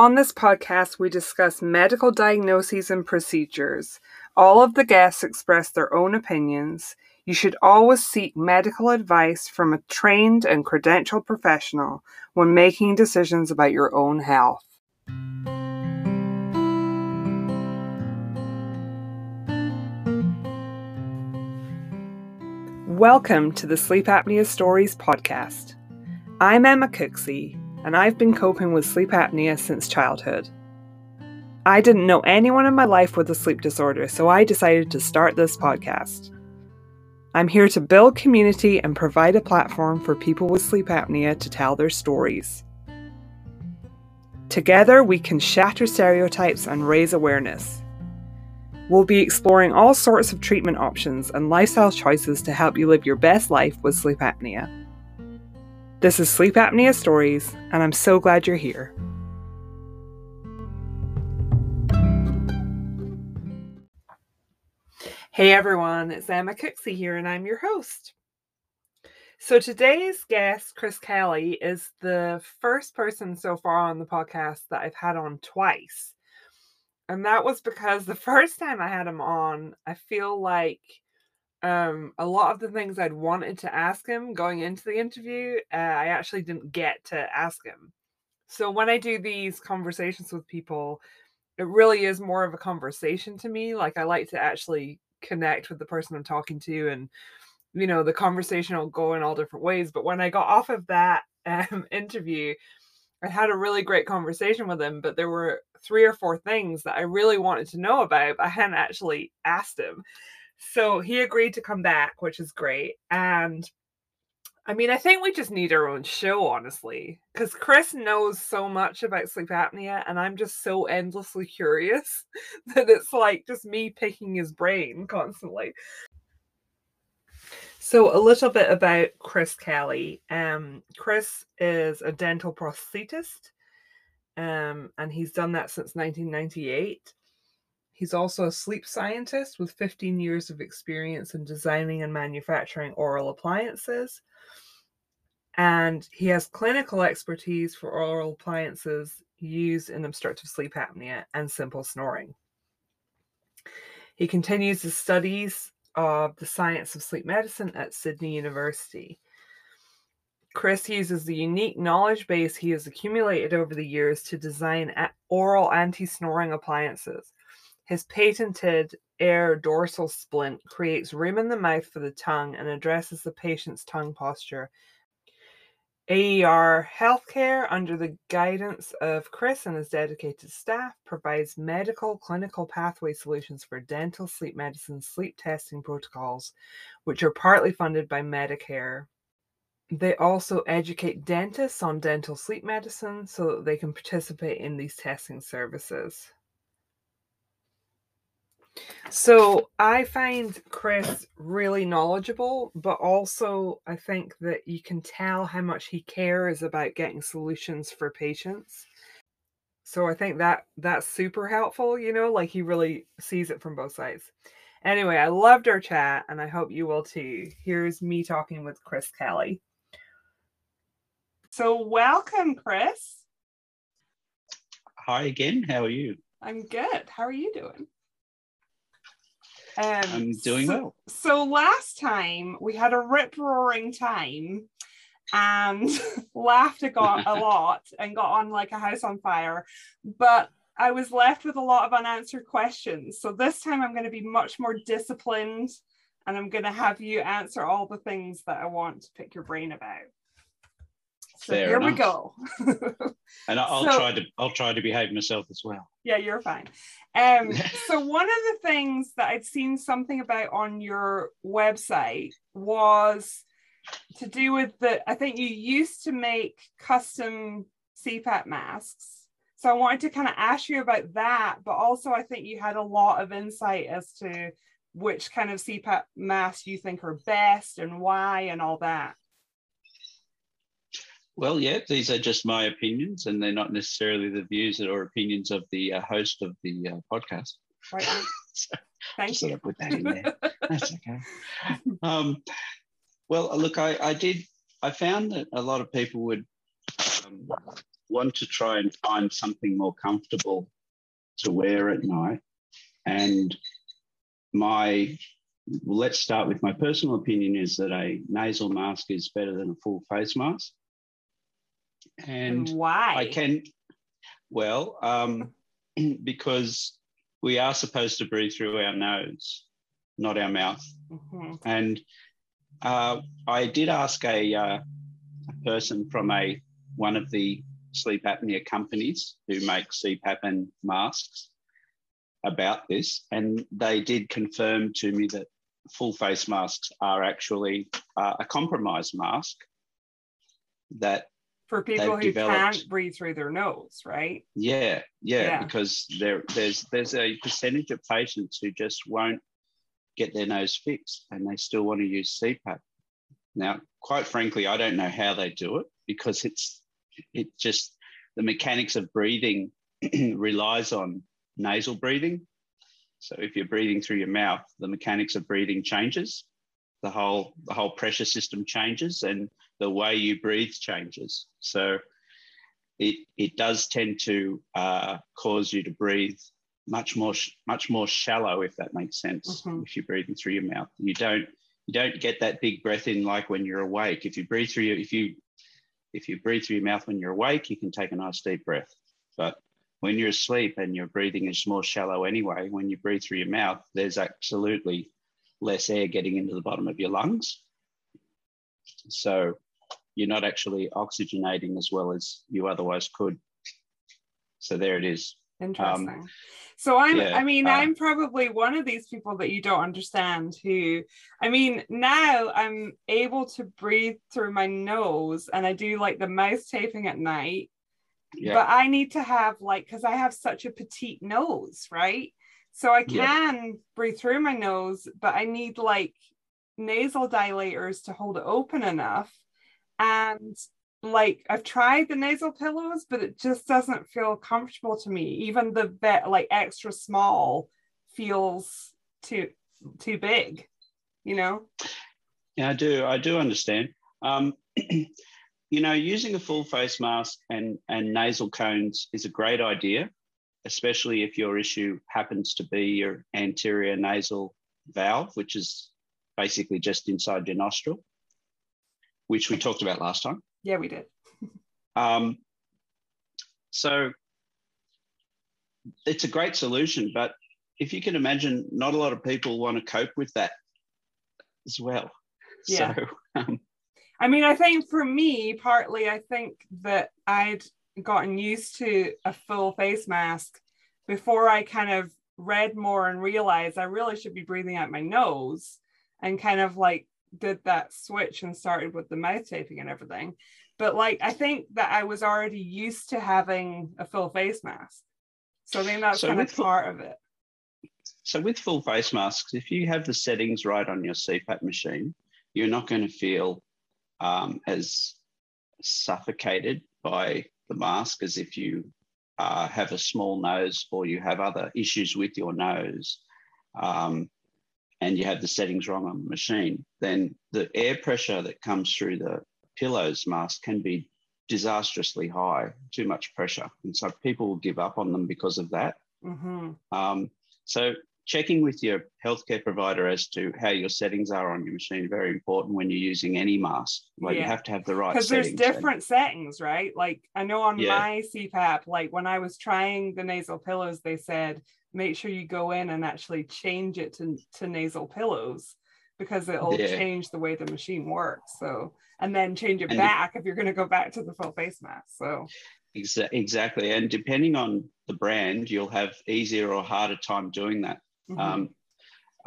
On this podcast, we discuss medical diagnoses and procedures. All of the guests express their own opinions. You should always seek medical advice from a trained and credentialed professional when making decisions about your own health. Welcome to the Sleep Apnea Stories podcast. I'm Emma Cooksey, and I've been coping with sleep apnea since childhood. I didn't know anyone in my life with a sleep disorder, so I decided to start this podcast. I'm here to build community and provide a platform for people with sleep apnea to tell their stories. Together, we can shatter stereotypes and raise awareness. We'll be exploring all sorts of treatment options and lifestyle choices to help you live your best life with sleep apnea. This is Sleep Apnea Stories, and I'm so glad you're here. Hey everyone, it's Emma Cooksey here, and I'm your host. So today's guest, Chris Kelly, is the first person so far on the podcast that I've had on twice. And that was because the first time I had him on, I feel like um a lot of the things I'd wanted to ask him going into the interview, uh, I actually didn't get to ask him. So when I do these conversations with people, it really is more of a conversation to me. Like I like to actually connect with the person I'm talking to and you know the conversation will go in all different ways but when i got off of that um, interview i had a really great conversation with him but there were three or four things that i really wanted to know about i hadn't actually asked him so he agreed to come back, which is great. And I mean, I think we just need our own show, honestly, because Chris knows so much about sleep apnea, and I'm just so endlessly curious that it's like just me picking his brain constantly. So, a little bit about Chris Kelly. Um, Chris is a dental prosthetist, um, and he's done that since 1998. He's also a sleep scientist with 15 years of experience in designing and manufacturing oral appliances. And he has clinical expertise for oral appliances used in obstructive sleep apnea and simple snoring. He continues his studies of the science of sleep medicine at Sydney University. Chris uses the unique knowledge base he has accumulated over the years to design oral anti snoring appliances his patented AER dorsal splint creates room in the mouth for the tongue and addresses the patient's tongue posture. AER Healthcare, under the guidance of Chris and his dedicated staff, provides medical clinical pathway solutions for dental sleep medicine sleep testing protocols, which are partly funded by Medicare. They also educate dentists on dental sleep medicine so that they can participate in these testing services. So I find Chris really knowledgeable, but also I think that you can tell how much he cares about getting solutions for patients. So I think that that's super helpful, you know, like he really sees it from both sides. Anyway, I loved our chat and I hope you will too. Here's me talking with Chris Kelly. So welcome, Chris. Hi again. How are you? I'm good. How are you doing? Um, I'm doing so, well. So last time we had a rip roaring time and laughed a, got, a lot and got on like a house on fire, but I was left with a lot of unanswered questions. So this time I'm going to be much more disciplined and I'm going to have you answer all the things that I want to pick your brain about. So Fair here enough. we go. and I'll so, try to I'll try to behave myself as well. Yeah, you're fine. Um, so one of the things that I'd seen something about on your website was to do with the I think you used to make custom CPAP masks. So I wanted to kind of ask you about that, but also I think you had a lot of insight as to which kind of CPAP masks you think are best and why and all that. Well, yeah, these are just my opinions, and they're not necessarily the views or opinions of the uh, host of the uh, podcast. Right. so, Thank you. put that in there. That's okay. Um, well, look, I, I, did. I found that a lot of people would um, want to try and find something more comfortable to wear at night. And my, well, let's start with my personal opinion is that a nasal mask is better than a full face mask. And, why? I can, well, um, because we are supposed to breathe through our nose, not our mouth. Mhm. And uh, I did ask a, uh, a person from a one of the sleep apnea companies who make CPAP and masks about this, and they did confirm to me that full face masks are actually uh, a compromise mask that For people who developed- can't breathe through their nose, right? Yeah, yeah, Yeah. because there there's there's a percentage of patients who just won't get their nose fixed and they still want to use CPAP. Now, quite frankly, I don't know how they do it because it's it just the mechanics of breathing relies on nasal breathing. So if you're breathing through your mouth, the mechanics of breathing changes. The whole the whole pressure system changes and the way you breathe changes. So it it does tend to uh, cause you to breathe much more much more shallow, if that makes sense. Mhm. If you're breathing through your mouth, you don't you don't get that big breath in like when you're awake. If you breathe through your if you if you breathe through your mouth when you're awake, you can take a nice deep breath. But when you're asleep and your breathing is more shallow anyway, when you breathe through your mouth, there's absolutely less air getting into the bottom of your lungs. So you're not actually oxygenating as well as you otherwise could. So there it is. Interesting. so I'm yeah, I mean, uh, I'm probably one of these people that you don't understand who I mean, now I'm able to breathe through my nose and I do like the mouth taping at night. Yeah. But I need to have like because I have such a petite nose, right? So I Yeah. can breathe through my nose, but I need like nasal dilators to hold it open enough. And like I've tried the nasal pillows, but it just doesn't feel comfortable to me. Even the bit like extra small feels too too big, you know? Yeah, I do. I do understand. Um, you know, using a full face mask and, and nasal cones is a great idea, especially if your issue happens to be your anterior nasal valve, which is basically just inside your nostril, which we talked about last time. Yeah, we did. Um, so it's a great solution, but if you can imagine, not a lot of people want to cope with that as well. Yeah. So, um, I mean, I think for me, partly, I think that I'd gotten used to a full face mask before I kind of read more and realized I really should be breathing out my nose and kind of like did that switch and started with the mouth taping and everything. But like, I think that I was already used to having a full face mask. So I think that's So kind of full- part of it. so with full face masks, if you have the settings right on your CPAP machine, you're not going to feel um, as suffocated by the mask as if you uh, have a small nose or you have other issues with your nose um, and you have the settings wrong on the machine, then the air pressure that comes through the pillows mask can be disastrously high, too much pressure. And so people will give up on them because of that. hmm Um, so checking with your healthcare provider as to how your settings are on your machine very important when you're using any mask. Like you have to have the right because there's different settings, right? Like I know on Yeah. my CPAP, like when I was trying the nasal pillows, they said make sure you go in and actually change it to, to nasal pillows because it'll Yeah. change the way the machine works. So and then change it And- back if you're going to go back to the full face mask. So Exa- exactly. And depending on the brand, you'll have easier or harder time doing that. mhm. Um,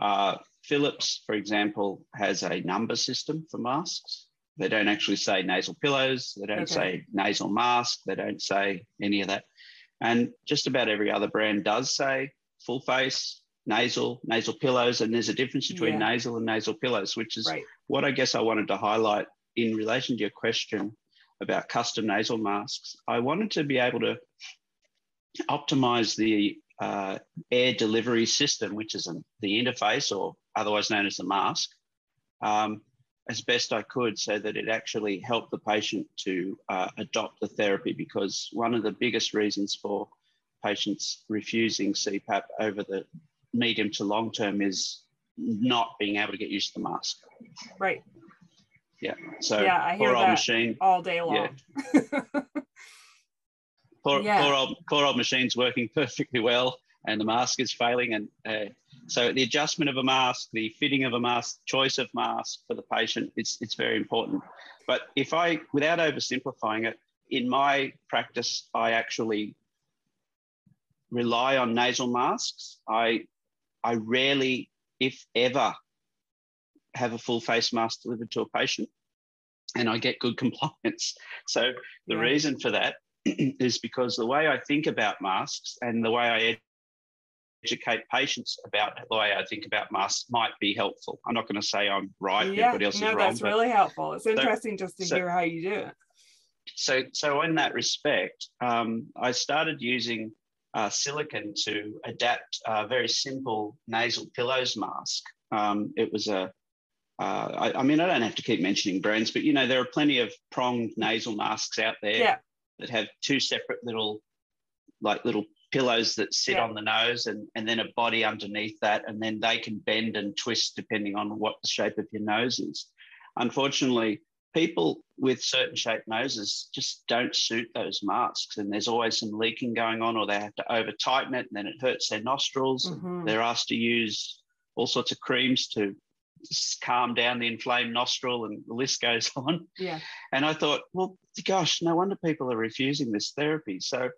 uh, Philips, for example, has a number system for masks. They don't actually say nasal pillows. They don't Okay. say nasal mask. They don't say any of that. And just about every other brand does say full face, nasal, nasal pillows. And there's a difference between Yeah. nasal and nasal pillows, which is right. what I guess I wanted to highlight in relation to your question about custom nasal masks. I wanted to be able to optimize the uh, air delivery system, which is an, the interface or otherwise known as the mask, um, as best I could so that it actually helped the patient to uh, adopt the therapy because one of the biggest reasons for patients refusing CPAP over the medium to long term is not being able to get used to the mask. Right. Yeah. So yeah, I hear poor old that machine. all day long. Poor, Yeah. poor old poor old machine's working perfectly well, and the mask is failing. And uh, so the adjustment of a mask, the fitting of a mask, choice of mask for the patient, it's it's very important. But if I, without oversimplifying it, in my practice, I actually rely on nasal masks. I I rarely, if ever, have a full face mask delivered to a patient, and I get good compliance. So the reason for that is because the way I think about masks and the way I educate patients about the way I think about masks might be helpful. I'm not going to say I'm right, yeah, everybody else no, is wrong. that's but- really helpful. It's interesting just to so- hear how you do it. so so in that respect, um, I started using uh, silicon to adapt a very simple nasal pillows mask. Um, it was a uh, I, I mean, I don't have to keep mentioning brands, but you know, there are plenty of pronged nasal masks out there Yeah. that have two separate little, like little pillows that sit Yeah. on the nose and, and then a body underneath that. And then they can bend and twist depending on what the shape of your nose is. Unfortunately, people with certain shaped noses just don't suit those masks. And there's always some leaking going on, or they have to over tighten it and then it hurts their nostrils. Mhm. They're asked to use all sorts of creams to calm down the inflamed nostril, and the list goes on. Yeah. And I thought, well, gosh, no wonder people are refusing this therapy. So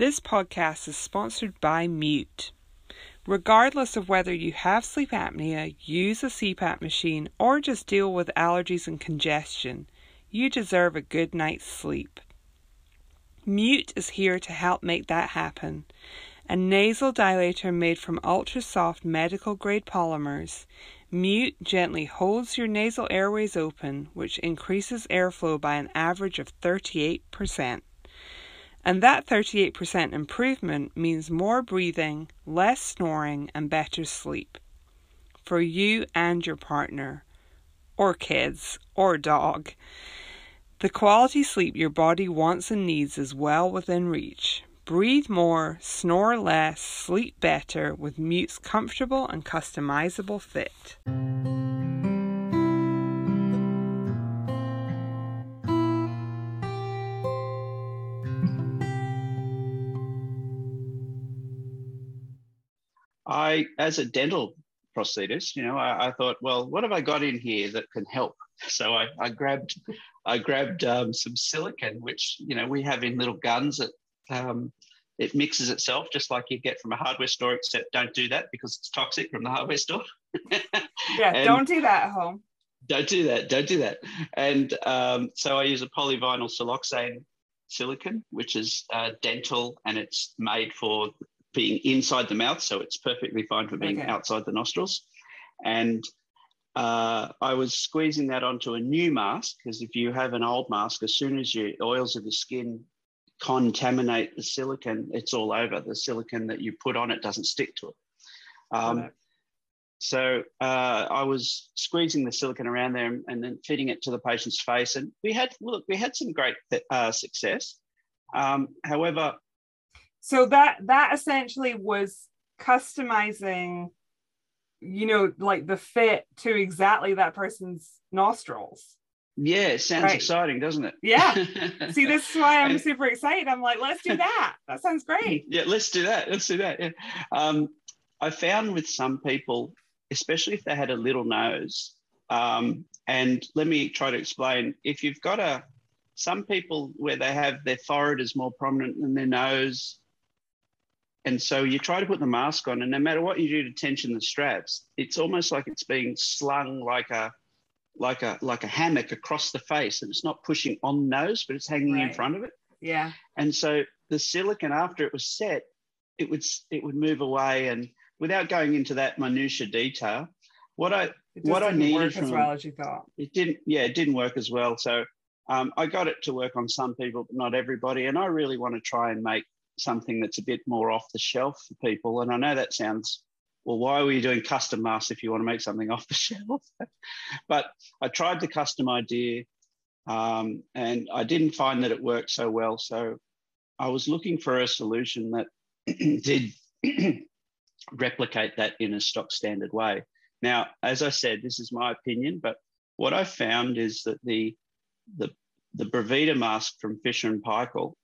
This podcast is sponsored by Mute. Regardless of whether you have sleep apnea, use a CPAP machine, or just deal with allergies and congestion, you deserve a good night's sleep. Mute is here to help make that happen. A nasal dilator made from ultra soft medical grade polymers, Mute gently holds your nasal airways open, which increases airflow by an average of 38%. And that 38% improvement means more breathing, less snoring, and better sleep. For you and your partner, or kids, or dog. The quality sleep your body wants and needs is well within reach. Breathe more, snore less, sleep better with Mute's comfortable and customizable fit. I, as a dental prosthetist, you know, I, I thought, well, what have I got in here that can help? So I, I grabbed, I grabbed um, some silicon, which you know we have in little guns that um, it mixes itself just like you get from a hardware store, except don't do that because it's toxic from the hardware store. Yeah, don't do that at home. don't do that. Don't do that. And um, so I use a polyvinyl siloxane silicon, which is uh, dental and it's made for being inside the mouth. So it's perfectly fine for being Okay. outside the nostrils. And uh, I was squeezing that onto a new mask because if you have an old mask, as soon as your oils of the skin contaminate the silicon, it's all over. The silicon that you put on it doesn't stick to it. Um, so uh, I was squeezing the silicon around there and, and then fitting it to the patient's face, and we had look, we had some great uh, success. Um, however, So that that essentially was customizing, you know, like the fit to exactly that person's nostrils. yeah, it sounds Right. exciting, doesn't it? Yeah. See, this is why I'm super excited. I'm like, let's do that. That sounds great. Yeah, let's do that. Let's do that. Yeah. Um, I found with some people, especially if they had a little nose, um, and let me try to explain. If you've got a, some people where they have their forehead is more prominent than their nose, and so you try to put the mask on, and no matter what you do to tension the straps, it's almost like it's being slung like a, like a like a hammock across the face, and it's not pushing on the nose, but it's hanging in front of it. Yeah. And so the silicon, after it was set, it would it would move away. And without going into that minutia detail, what I It What I needed work as from- well as you thought. it didn't yeah it didn't work as well. So Um, I got it to work on some people, but not everybody. And I really want to try and make something that's a bit more off the shelf for people. And I know that sounds, well, why were you doing custom masks if you want to make something off the shelf? but I tried the custom idea um, and I didn't find that it worked so well. So I was looking for a solution that did replicate that in a stock standard way. Now, as I said, this is my opinion, but what I found is that the the the Brevida mask from Fisher and Paykel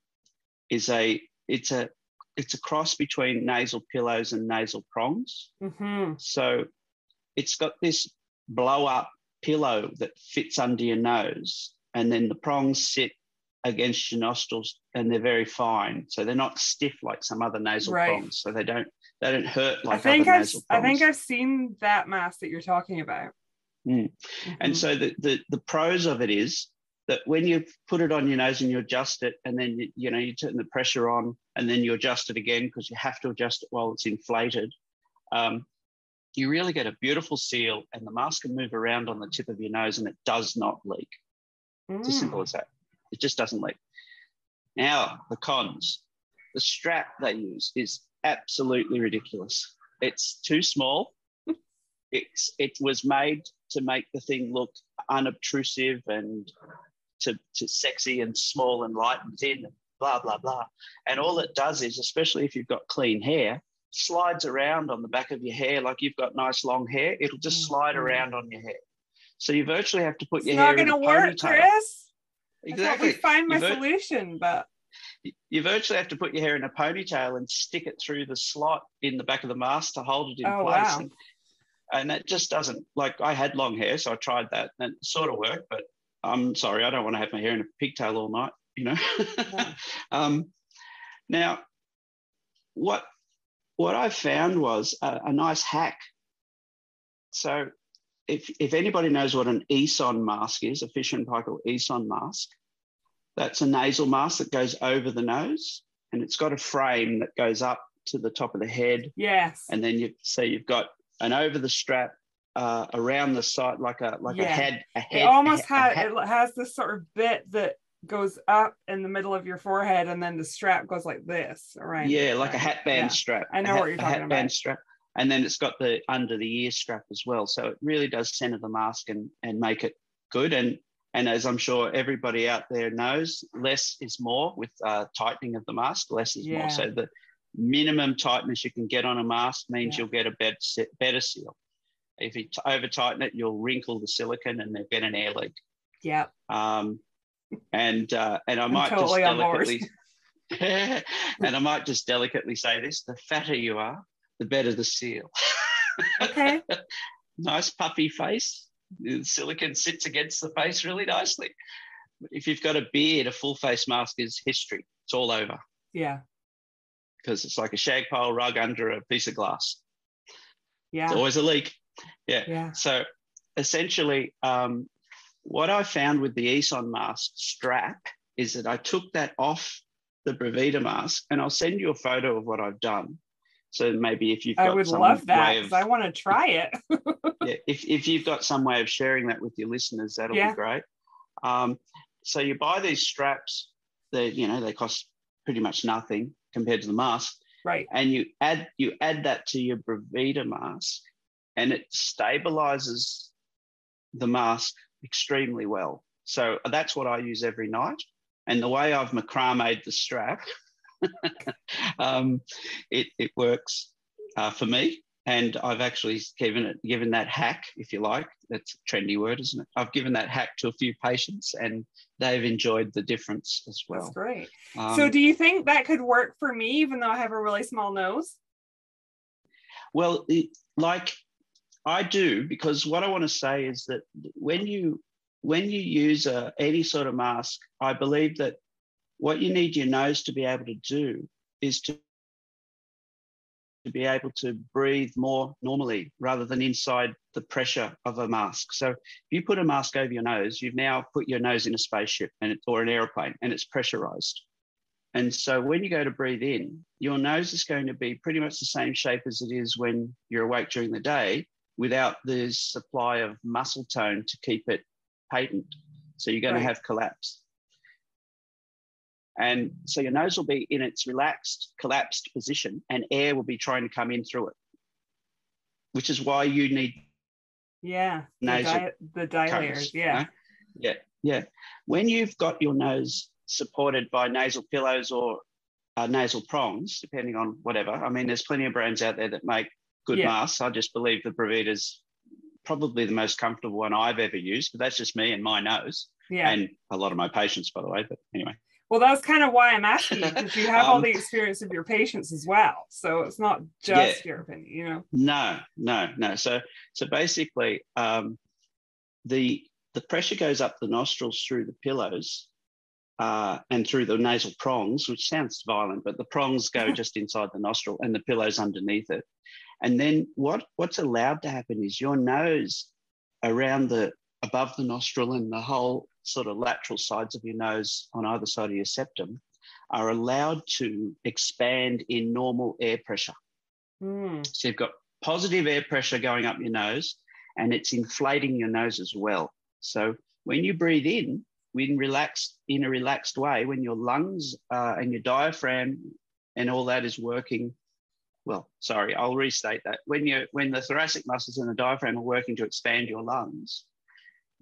is a it's a it's a cross between nasal pillows and nasal prongs. Mm-hmm. So it's got this blow up pillow that fits under your nose, and then the prongs sit against your nostrils, and they're very fine. So they're not stiff like some other nasal right. prongs. So they don't they don't hurt like I think I've I think I've seen that mask that you're talking about. Mm. Mm-hmm. And so the, the the pros of it is that when you put it on your nose and you adjust it, and then you, you know you turn the pressure on, and then you adjust it again because you have to adjust it while it's inflated. Um, you really get a beautiful seal, and the mask can move around on the tip of your nose, and it does not leak. Mm. It's as simple as that. It just doesn't leak. Now the cons. The strap they use is absolutely ridiculous. It's too small. it's it was made to make the thing look unobtrusive and to, to sexy and small and light and thin and blah, blah, blah. And all it does is, especially if you've got clean hair, slides around on the back of your hair like you've got nice long hair. It'll just mm, slide around on your hair. So you virtually have to put it's your hair in a whole gonna work. Chris. Exactly. we find my vir- solution, but you virtually have to put your hair in a ponytail and stick it through the slot in the back of the mask to hold it in oh, place. Wow. And, and that just doesn't like I had long hair, so I tried that and it sort of worked, but I'm sorry, I don't want to have my hair in a pigtail all night, you know. um, now, what what I found was a, a, nice hack. So, if if anybody knows what an ESON mask is, a Fisher and Paykel ESON mask, that's a nasal mask that goes over the nose, and it's got a frame that goes up to the top of the head. Yes. And then you so you've got an over the strap uh, around the side, like a like yeah. a head. A head. It almost has it has this sort of bit that goes up in the middle of your forehead, and then the strap goes like this around. Yeah, like a hat band yeah. strap. I know hat, what you're talking about. Band strap, and then it's got the under the ear strap as well. So it really does center the mask and and make it good. And and as I'm sure everybody out there knows, less is more with uh, tightening of the mask. Less is yeah. more. So the minimum tightness you can get on a mask means you'll get a better better seal. If you t- over tighten it, you'll wrinkle the silicon and they'll get an air leak. Yeah. Um, and uh, and I might totally just delicately, and I might just delicately say this: the fatter you are, the better the seal. Okay. nice puffy face. The silicon sits against the face really nicely. If you've got a beard, a full face mask is history. It's all over. Yeah. Because it's like a shag pile rug under a piece of glass. Yeah. It's always a leak. Yeah. yeah. So essentially, um, what I found with the ESON mask strap is that I took that off the Brevida mask, and I'll send you a photo of what I've done. So maybe if you've got I would love that because I want to try it. yeah, if, if you've got some way of sharing that with your listeners, that'll yeah. be great. Um, so you buy these straps, they you know they cost pretty much nothing compared to the mask, right? And you add you add that to your Brevida mask, and it stabilizes the mask extremely well. So that's what I use every night. And the way I've macrame the strap, um, it, it works uh, for me. And I've actually given it given that hack, if you like. That's a trendy word, isn't it? I've given that hack to a few patients, and they've enjoyed the difference as well. That's great. Um, so, do you think that could work for me, even though I have a really small nose? Well, it, like I do because what I want to say is that when you when you use a, any sort of mask, I believe that what you need your nose to be able to do is to to be able to breathe more normally rather than inside the pressure of a mask. So if you put a mask over your nose, you've now put your nose in a spaceship and it, or an airplane and it's pressurized. And so when you go to breathe in, your nose is going to be pretty much the same shape as it is when you're awake during the day, without the supply of muscle tone to keep it patent. So you're going Right. to have collapse. And so your nose will be in its relaxed, collapsed position, and air will be trying to come in through it, which is why you need Yeah. The, Nasal di- the cones, Yeah. Yeah, yeah. When you've got your nose supported by nasal pillows or uh, nasal prongs, depending on whatever. I mean, there's plenty of brands out there that make good Yeah. masks. I just believe the Brevida's probably the most comfortable one I've ever used, but that's just me and my nose Yeah. and a lot of my patients, by the way. But anyway, Well, that's kind of why I'm asking you because you have all Um, the experience of your patients as well. So it's not just your opinion, you know. no, no, no. So, so basically, um, the the pressure goes up the nostrils through the pillows uh, and through the nasal prongs, which sounds violent, but the prongs go just inside the nostril and the pillows underneath it. And then what what's allowed to happen is your nose around the above the nostril and the whole sort of lateral sides of your nose on either side of your septum are allowed to expand in normal air pressure. Hmm. So you've got positive air pressure going up your nose and it's inflating your nose as well. So when you breathe in, when relaxed in a relaxed way, when your lungs uh, and your diaphragm and all that is working, well, sorry, I'll restate that. When you when the thoracic muscles and the diaphragm are working to expand your lungs,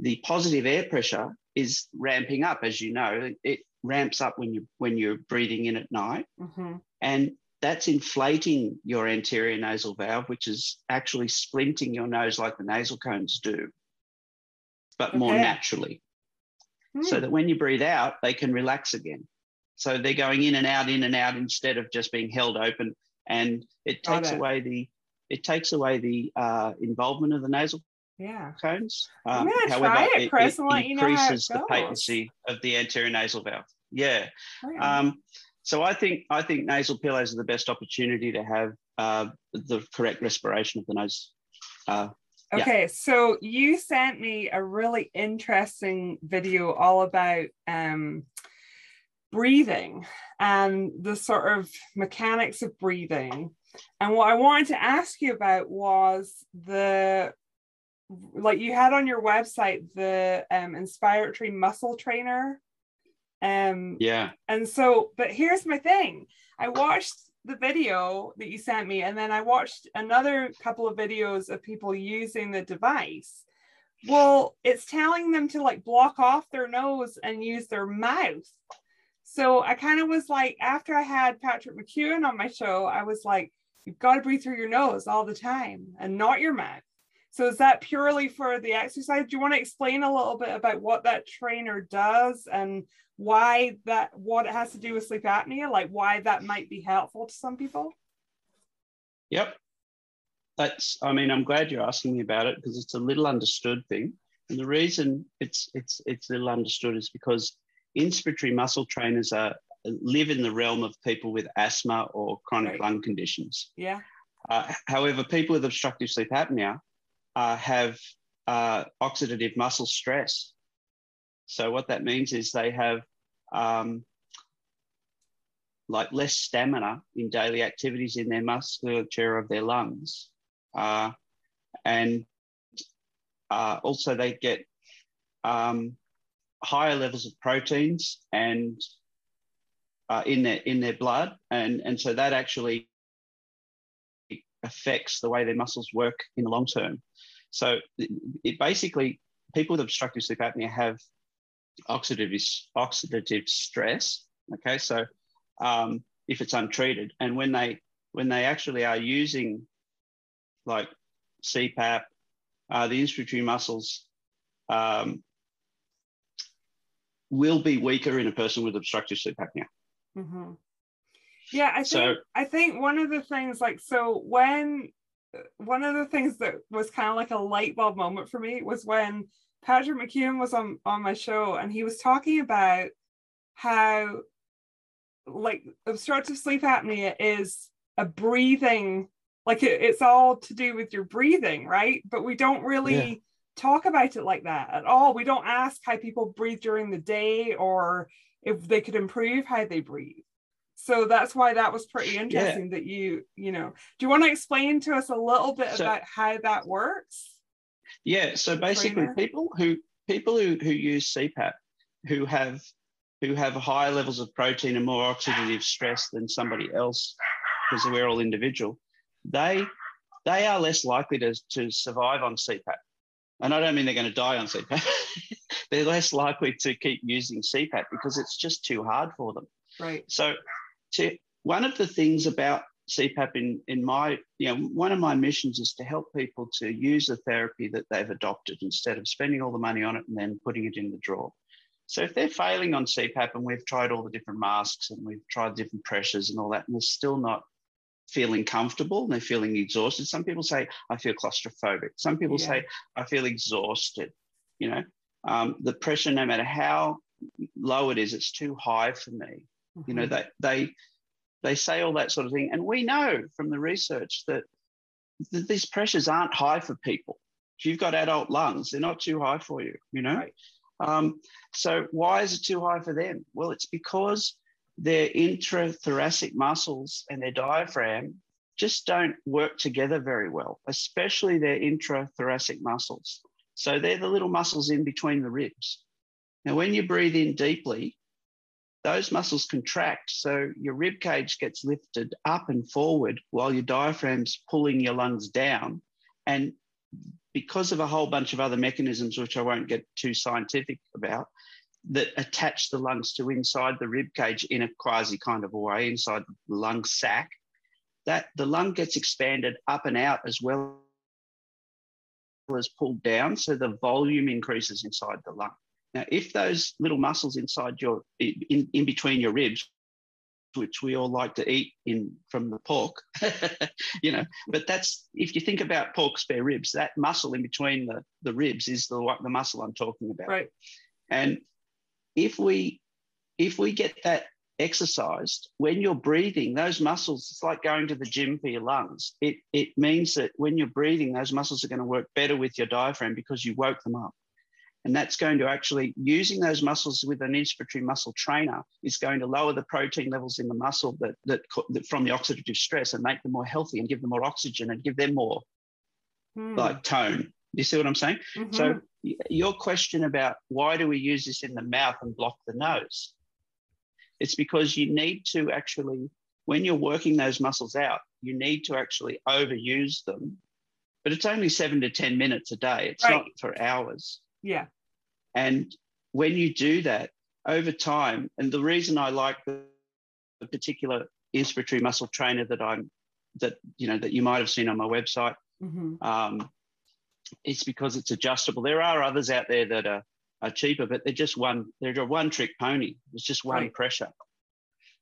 the positive air pressure is ramping up. As you know, it ramps up when you when you're breathing in at night hmm and that's inflating your anterior nasal valve, which is actually splinting your nose like the nasal cones do, but more naturally. Hmm. So that when you breathe out, they can relax again. So they're going in and out, in and out, instead of just being held open. And it takes it. away the it takes away the uh, involvement of the nasal Yeah. cones. Um, try it, Chris, and let you know how it increases the goes. patency of the anterior nasal valve. Yeah. Right. Um, so I think I think nasal pillows are the best opportunity to have uh, the correct respiration of the nose. Uh, yeah. Okay, so you sent me a really interesting video all about um, breathing and the sort of mechanics of breathing. And what I wanted to ask you about was the like you had on your website the um, inspiratory muscle trainer. Um, yeah, and so, but here's my thing. I watched the video that you sent me, and then I watched another couple of videos of people using the device. Well, it's telling them to like block off their nose and use their mouth. So I kind of was like, after I had Patrick McKeown on my show, I was like, you've got to breathe through your nose all the time and not your mouth. So is that purely for the exercise? Do you want to explain a little bit about what that trainer does and why that what it has to do with sleep apnea, like why that might be helpful to some people? yep. That's. I mean, I'm glad you're asking me about it because it's a little understood thing, and the reason it's it's it's little understood is because inspiratory muscle trainers are live in the realm of people with asthma or chronic Right. lung conditions. Yeah. Uh, however, people with obstructive sleep apnea uh, have uh, oxidative muscle stress. So what that means is they have um, like less stamina in daily activities in their musculature of their lungs, uh, and uh, also they get um, higher levels of proteins and uh, in their in their blood, and and so that actually affects the way their muscles work in the long term. So it, basically people with obstructive sleep apnea have oxidative oxidative stress. Okay, so um, if it's untreated, and when they when they actually are using like CPAP, uh, the inspiratory muscles um, will be weaker in a person with obstructive sleep apnea. hmm Yeah, I think So- I think one of the things like so when one of the things that was kind of like a light bulb moment for me was when Patrick McKeown was on on my show and he was talking about how like obstructive sleep apnea is a breathing like it, it's all to do with your breathing right? But we don't really Yeah. talk about it like that at all. We don't ask how people breathe during the day or if they could improve how they breathe so that's why that was pretty interesting that you you know do you want to explain to us a little bit So- about how that works Yeah. So basically, trainer? people who people who, who use CPAP who have who have higher levels of protein and more oxidative stress than somebody else, because we're all individual, they they are less likely to, to survive on CPAP. And I don't mean they're going to die on CPAP. they're less likely to keep using CPAP because it's just too hard for them. Right. So, to, one of the things about CPAP in, in my, you know, one of my missions is to help people to use the therapy that they've adopted instead of spending all the money on it and then putting it in the drawer. So if they're failing on CPAP and we've tried all the different masks and we've tried different pressures and all that, and they're still not feeling comfortable and they're feeling exhausted. Some people say, I feel claustrophobic. Some people yeah. say, I feel exhausted. You know, um, the pressure, no matter how low it is, it's too high for me. Mm-hmm. You know, they, they, they say all that sort of thing. And we know from the research that th- these pressures aren't high for people. If you've got adult lungs, they're not too high for you, you know? Right. Um, so why is it too high for them? Well, it's because their intrathoracic muscles and their diaphragm just don't work together very well, especially their intrathoracic muscles. So they're the little muscles in between the ribs. Now, when you breathe in deeply, those muscles contract. So your rib cage gets lifted up and forward while your diaphragm's pulling your lungs down. And because of a whole bunch of other mechanisms, which I won't get too scientific about, that attach the lungs to inside the rib cage in a quasi kind of a way, inside the lung sac, that the lung gets expanded up and out as well as pulled down. So the volume increases inside the lung. Now, if those little muscles inside your, in, in between your ribs, which we all like to eat in from the pork, you know. But that's if you think about pork spare ribs, that muscle in between the, the ribs is the the muscle I'm talking about. Right. And if we if we get that exercised when you're breathing those muscles it's like going to the gym for your lungs it it means that when you're breathing those muscles are going to work better with your diaphragm because you woke them up and that's going to actually using those muscles with an inspiratory muscle trainer is going to lower the protein levels in the muscle that, that, that from the oxidative stress and make them more healthy and give them more oxygen and give them more mm. like tone you see what i'm saying mm-hmm. so your question about why do we use this in the mouth and block the nose? It's because you need to actually, when you're working those muscles out, you need to actually overuse them. But it's only seven to 10 minutes a day, it's right. not for hours. Yeah. And when you do that over time, and the reason I like the, the particular inspiratory muscle trainer that I'm that you know that you might have seen on my website mm-hmm. um, it's because it's adjustable. There are others out there that are, are cheaper, but they're just one, they're a one trick pony. It's just one right. pressure.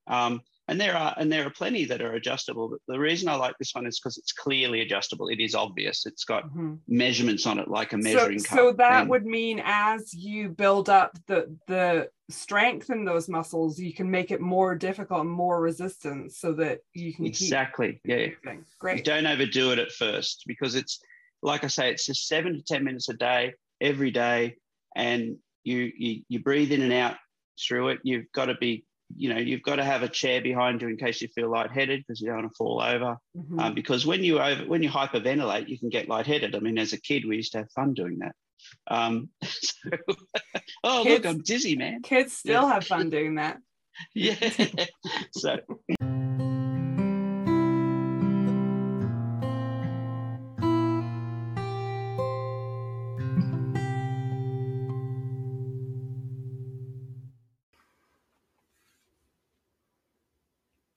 Um, and there are and there are plenty that are adjustable. But the reason I like this one is because it's clearly adjustable. It is obvious. It's got mm-hmm. measurements on it, like a measuring so, cup. So that and, would mean as you build up the the strength in those muscles, you can make it more difficult and more resistant, so that you can exactly. yeah, great. You don't overdo it at first because it's like I say, it's just seven to 10 minutes a day, every day. And you, you, you breathe in and out through it. You've got to be, you know, you've got to have a chair behind you in case you feel lightheaded because you don't want to fall over. Mm-hmm. Um, because when you over, when you hyperventilate, you can get lightheaded. I mean, as a kid, we used to have fun doing that. Um, so, oh, kids, look, I'm dizzy, man. Kids still yeah. have fun doing that. yeah. so.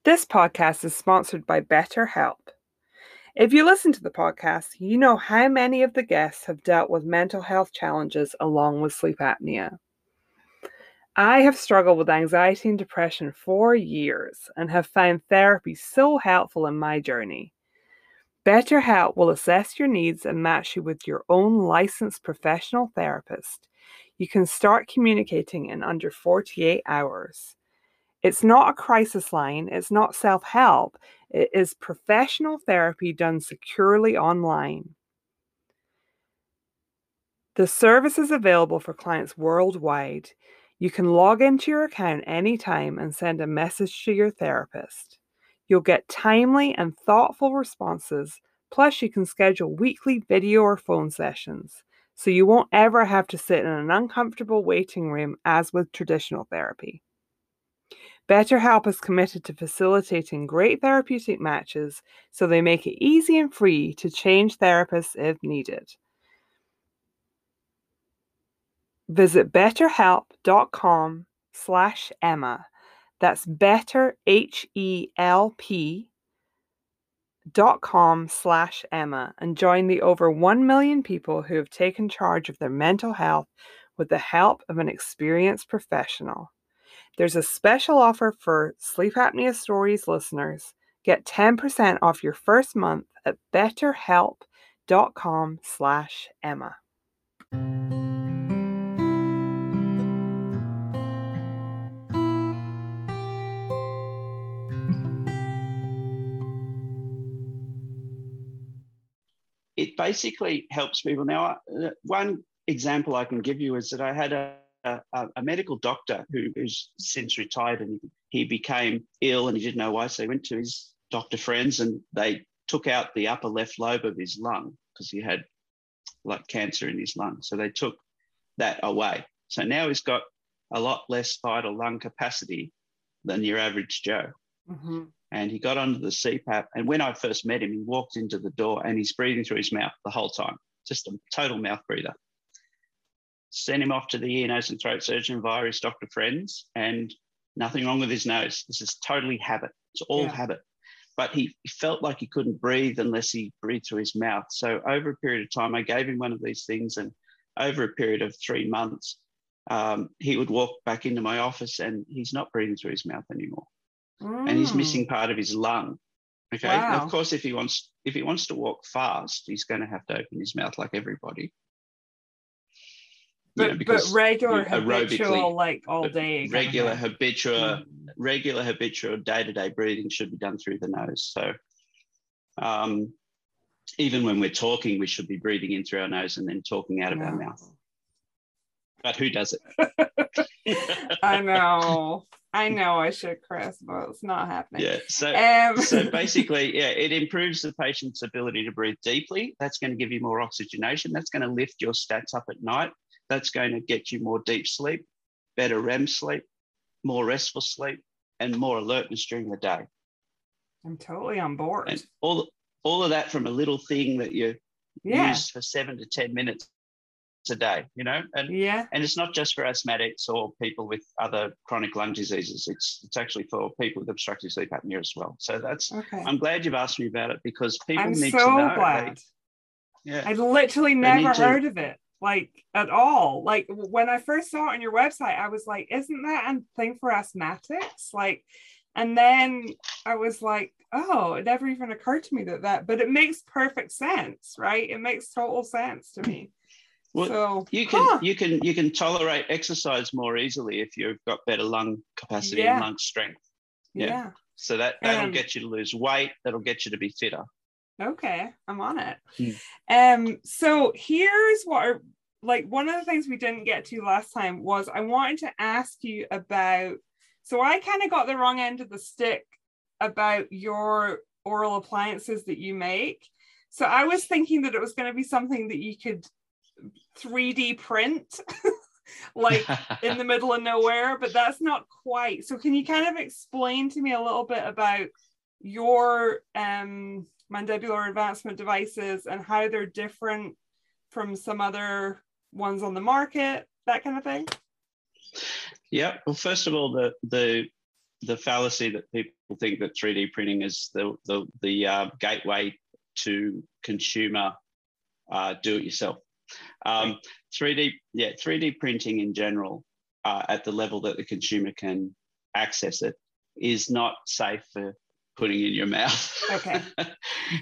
This podcast is sponsored by BetterHelp. If you listen to the podcast, you know how many of the guests have dealt with mental health challenges along with sleep apnea. I have struggled with anxiety and depression for years and have found therapy so helpful in my journey. BetterHelp will assess your needs and match you with your own licensed professional therapist. You can start communicating in under 48 hours. It's not a crisis line, it's not self help, it is professional therapy done securely online. The service is available for clients worldwide. You can log into your account anytime and send a message to your therapist. You'll get timely and thoughtful responses, plus, you can schedule weekly video or phone sessions. so you won't ever have to sit in an uncomfortable waiting room as with traditional therapy. BetterHelp is committed to facilitating great therapeutic matches so they make it easy and free to change therapists if needed. Visit betterhelp.com slash Emma. That's better, H-E-L-P dot com slash Emma and join the over 1 million people who have taken charge of their mental health with the help of an experienced professional. There's a special offer for Sleep Apnea Stories listeners. Get 10% off your first month at betterhelp.com slash Emma. it basically helps people. Now, uh, one example I can give you is that I had a, a, a medical doctor who, who's since retired and he became ill and he didn't know why. So he went to his doctor friends and they took out the upper left lobe of his lung because he had like cancer in his lung. So they took that away. So now he's got a lot less vital lung capacity than your average Joe. Mm-hmm and he got onto the CPAP. And when I first met him, he walked into the door and he's breathing through his mouth the whole time, just a total mouth breather. Sent him off to the ear, nose, and throat surgeon via his doctor friends, and nothing wrong with his nose. This is totally habit. It's all yeah. habit. But he, felt like he couldn't breathe unless he breathed through his mouth. So over a period of time, I gave him one of these things, and over a period of three months, um, he would walk back into my office and he's not breathing through his mouth anymore mm. and he's missing mm. part of his lung. Okay. Wow. Now, of course, if he wants if he wants to walk fast, he's going to have to open his mouth like everybody. But, know, but regular habitual like all day regular habitual mm. regular habitual day-to-day breathing should be done through the nose so um, even when we're talking we should be breathing in through our nose and then talking out of our mouth but who does it i know I know I should, Chris, but it's not happening. Yeah. So, um, so basically, yeah, it improves the patient's ability to breathe deeply. That's going to give you more oxygenation. That's going to lift your stats up at night. That's going to get you more deep sleep, better REM sleep, more restful sleep, and more alertness during the day. I'm totally on board. And all, all of that from a little thing that you yeah. use for seven to 10 minutes a day, you know, and yeah, and it's not just for asthmatics or people with other chronic lung diseases. It's it's actually for people with obstructive sleep apnea as well. So that's okay. I'm glad you've asked me about it because people I'm need so to know. Glad. They, yeah, I literally never heard to, of it like at all. Like when I first saw it on your website, I was like, isn't that a thing for asthmatics? Like, and then I was like, oh, it never even occurred to me that that, but it makes perfect sense, right? It makes total sense to me. Well, so, you can huh. you can you can tolerate exercise more easily if you've got better lung capacity yeah. and lung strength. Yeah. yeah. So that that'll um, get you to lose weight. That'll get you to be fitter. Okay, I'm on it. Hmm. Um. So here's what like one of the things we didn't get to last time was I wanted to ask you about. So I kind of got the wrong end of the stick about your oral appliances that you make. So I was thinking that it was going to be something that you could 3D print like in the middle of nowhere, but that's not quite. So can you kind of explain to me a little bit about your um, mandibular advancement devices and how they're different from some other ones on the market, that kind of thing? Yeah. Well, first of all, the the the fallacy that people think that 3D printing is the the, the uh, gateway to consumer uh, do it yourself. Um, 3D, yeah, 3D printing in general, uh, at the level that the consumer can access it, is not safe for putting in your mouth. Okay.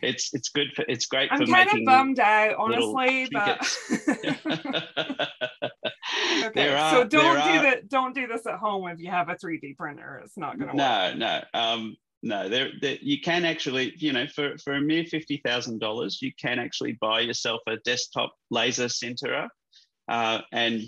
it's it's good for it's great I'm for kind of bummed out, honestly, but okay. Are, so don't do are... that. Don't do this at home if you have a 3D printer. It's not going to work. No, no. Um, no, there, there, you can actually, you know, for, for a mere fifty thousand dollars, you can actually buy yourself a desktop laser sinterer, uh, and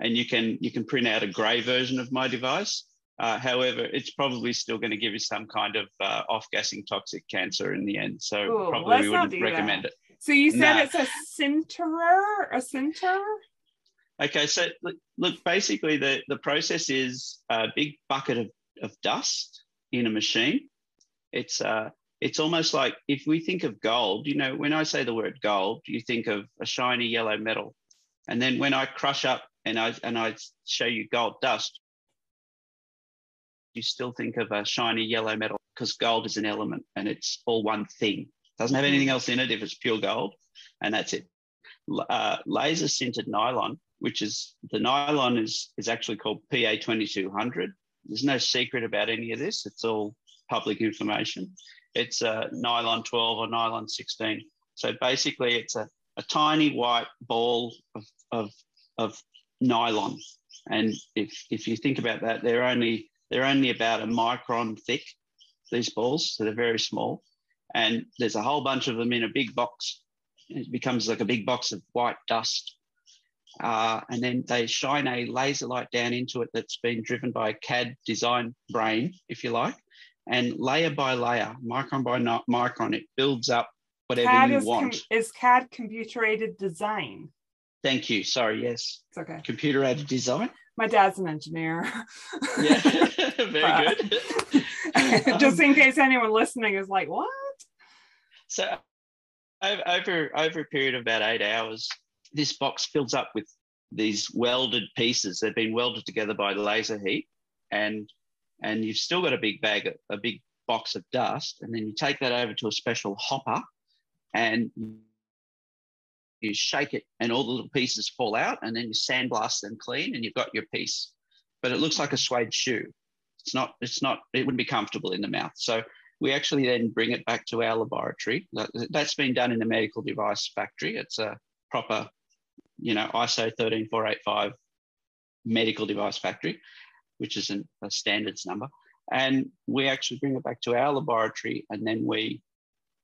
and you can you can print out a grey version of my device. Uh, however, it's probably still going to give you some kind of uh, off-gassing toxic cancer in the end. So Ooh, probably we wouldn't recommend that. it. So you said No. it's a sinterer, a sinter? Okay, so look, look, basically the, the process is a big bucket of, of dust in a machine. It's uh it's almost like if we think of gold, you know, when I say the word gold, you think of a shiny yellow metal. And then when I crush up and I and I show you gold dust, you still think of a shiny yellow metal because gold is an element and it's all one thing. Doesn't have anything else in it if it's pure gold, and that's it. Uh, laser sintered nylon, which is the nylon is is actually called PA twenty two hundred. There's no secret about any of this. It's all public information. It's a nylon twelve or nylon sixteen. So basically, it's a, a tiny white ball of, of, of nylon. And if, if you think about that, they're only they're only about a micron thick, these balls, so they're very small. And there's a whole bunch of them in a big box. It becomes like a big box of white dust. Uh, and then they shine a laser light down into it that's been driven by a CAD design brain, if you like. And layer by layer, micron by micron, it builds up whatever CAD you is, want. com- is CAD computer aided design. Thank you. Sorry, yes. It's okay. Computer aided design. My dad's an engineer. Yeah, very good. Just in case anyone listening is like, what? So over, over over a period of about eight hours, this box fills up with these welded pieces. They've been welded together by laser heat, and and you've still got a big bag, a big box of dust, and then you take that over to a special hopper, and you shake it, and all the little pieces fall out, and then you sandblast them clean, and you've got your piece. But it looks like a suede shoe. It's not. It's not. It wouldn't be comfortable in the mouth. So we actually then bring it back to our laboratory. That, that's been done in a medical device factory. It's a proper, you know, ISO 13485 medical device factory, which is an, a standards number. And we actually bring it back to our laboratory and then we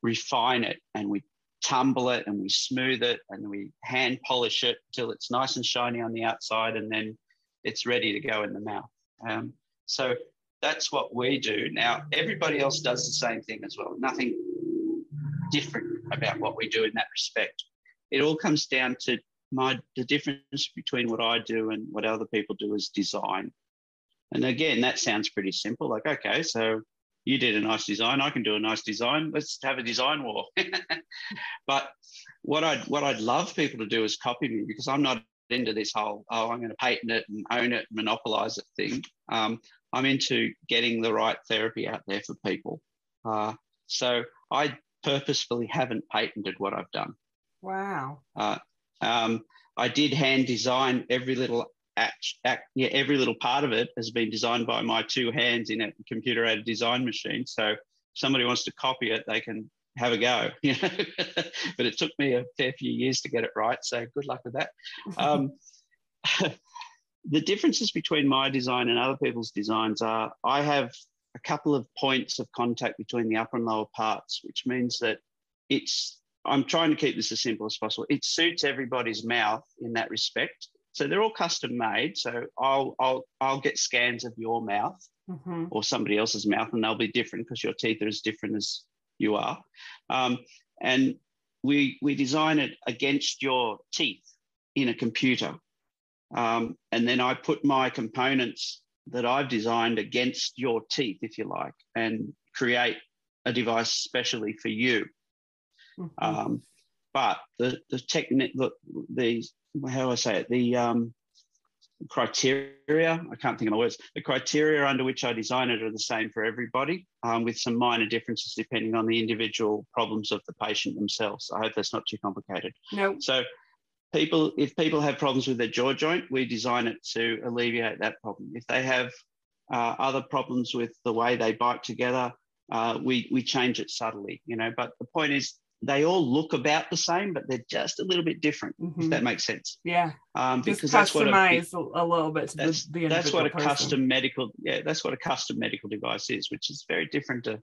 refine it and we tumble it and we smooth it and we hand polish it till it's nice and shiny on the outside and then it's ready to go in the mouth. Um, so that's what we do. Now, everybody else does the same thing as well. Nothing different about what we do in that respect. It all comes down to my the difference between what I do and what other people do is design. And again, that sounds pretty simple. Like, okay, so you did a nice design, I can do a nice design. Let's have a design war. but what I'd what I'd love people to do is copy me because I'm not into this whole oh I'm going to patent it and own it, monopolize it thing. Um, I'm into getting the right therapy out there for people. Uh, so I purposefully haven't patented what I've done. Wow. Uh, um, I did hand design every little act, act, yeah, every little part of it has been designed by my two hands in a computer aided design machine. So if somebody wants to copy it, they can have a go. You know? but it took me a fair few years to get it right. So good luck with that. Um, the differences between my design and other people's designs are I have a couple of points of contact between the upper and lower parts, which means that it's I'm trying to keep this as simple as possible. It suits everybody's mouth in that respect. So they're all custom made. So I'll I'll I'll get scans of your mouth Mhm. or somebody else's mouth, and they'll be different because your teeth are as different as you are. Um, and we we design it against your teeth in a computer, um, and then I put my components that I've designed against your teeth, if you like, and create a device specially for you. Mhm. Um, but the the technique, the, the how do I say it, the um, criteria, I can't think of the words, the criteria under which I design it are the same for everybody, um, with some minor differences depending on the individual problems of the patient themselves. I hope that's not too complicated. no. So people, if people have problems with their jaw joint, we design it to alleviate that problem. If they have uh, other problems with the way they bite together, uh, we, we change it subtly, you know, but the point is they all look about the same, but they're just a little bit different, if Mhm. that makes sense. Yeah. Um, Just because that's what a, customize a, little bit to the, that's, the that's what a person. custom medical, yeah, that's what a custom medical device is, which is very different to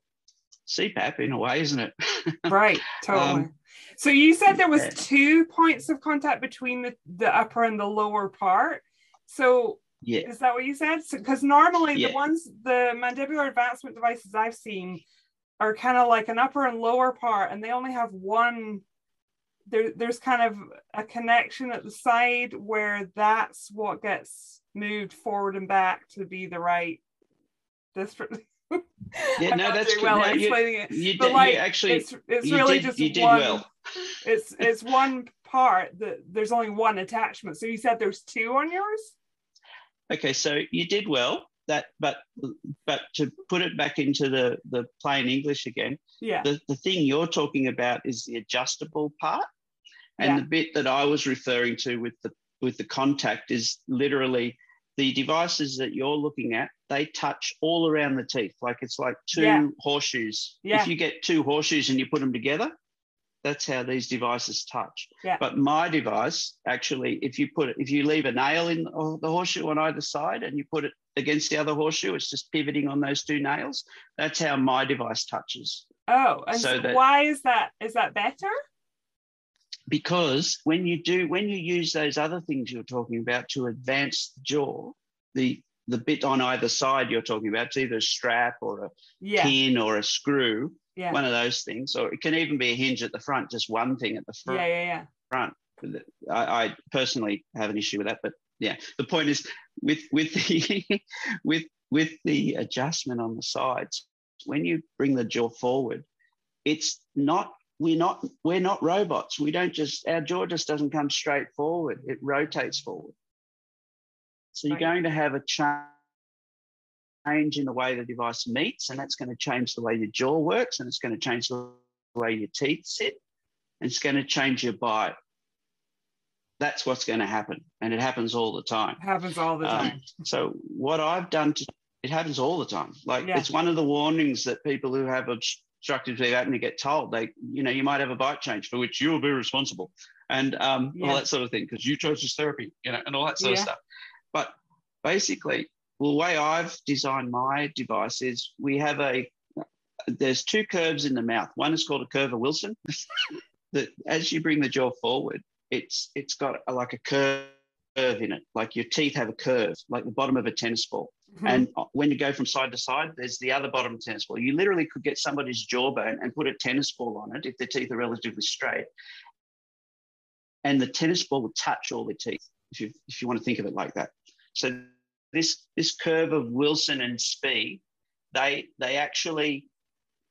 CPAP in a way, isn't it? Right. Totally. Um, so you said there was two points of contact between the, the upper and the lower part. So yeah. is that what you said? Because normally Yeah. the ones, the mandibular advancement devices I've seen are kind of like an upper and lower part, and they only have one there, there's kind of a connection at the side where that's what gets moved forward and back to be the right district. Yeah, no, that's doing well No, you- explaining it. You, But did, like, you actually it's it's you really did, just you did one. well. It's it's one part that there's only one attachment. So you said there's two on yours. Okay, so you did well. That, but but to put it back into the the plain English again, Yeah. the, the thing you're talking about is the adjustable part, and Yeah. the bit that I was referring to with the with the contact is literally the devices that you're looking at. They touch all around the teeth, like it's like two Yeah. horseshoes. Yeah. If you get two horseshoes and you put them together, that's how these devices touch. Yeah. But my device actually, if you put it, if you leave a nail in the horseshoe on either side and you put it against the other horseshoe, it's just pivoting on those two nails. That's how my device touches. Oh, and So so that- why is that? Is that better? Because when you do, when you use those other things you're talking about to advance the jaw, the the bit on either side you're talking about, it's either a strap or a Yeah. pin or a screw, Yeah. one of those things, or it can even be a hinge at the front, just one thing at the front. Yeah. Yeah. Yeah. front. I, I personally have an issue with that, but yeah, the point is with with the with with the adjustment on the sides, when you bring the jaw forward, it's not we're not we're not robots. We don't just our jaw just doesn't come straight forward. It rotates forward. So you're going to have a change in the way the device meets, and that's going to change the way your jaw works, and it's going to change the way your teeth sit, and it's going to change your bite. That's what's going to happen, and it happens all the time. Happens all the Um, time. So what I've done to it happens all the time. Like Yeah. it's one of the warnings that people who have obstructive sleep apnea get told. They, you know, you might have a bite change for which you will be responsible, and um, Yeah. all that sort of thing because you chose this therapy, you know, and all that sort Yeah. of stuff. But basically, the way I've designed my device is we have a there's two curves in the mouth. One is called a curve of Wilson. that as you bring the jaw forward, it's it's got a, like a curve in it, like your teeth have a curve, like the bottom of a tennis ball. Mhm. And uh, when you go from side to side, there's the other bottom tennis ball. You literally could get somebody's jawbone and put a tennis ball on it if their teeth are relatively straight. And the tennis ball would touch all their teeth, if you, if you want to think of it like that. So this, this curve of Wilson and Spee, they, they actually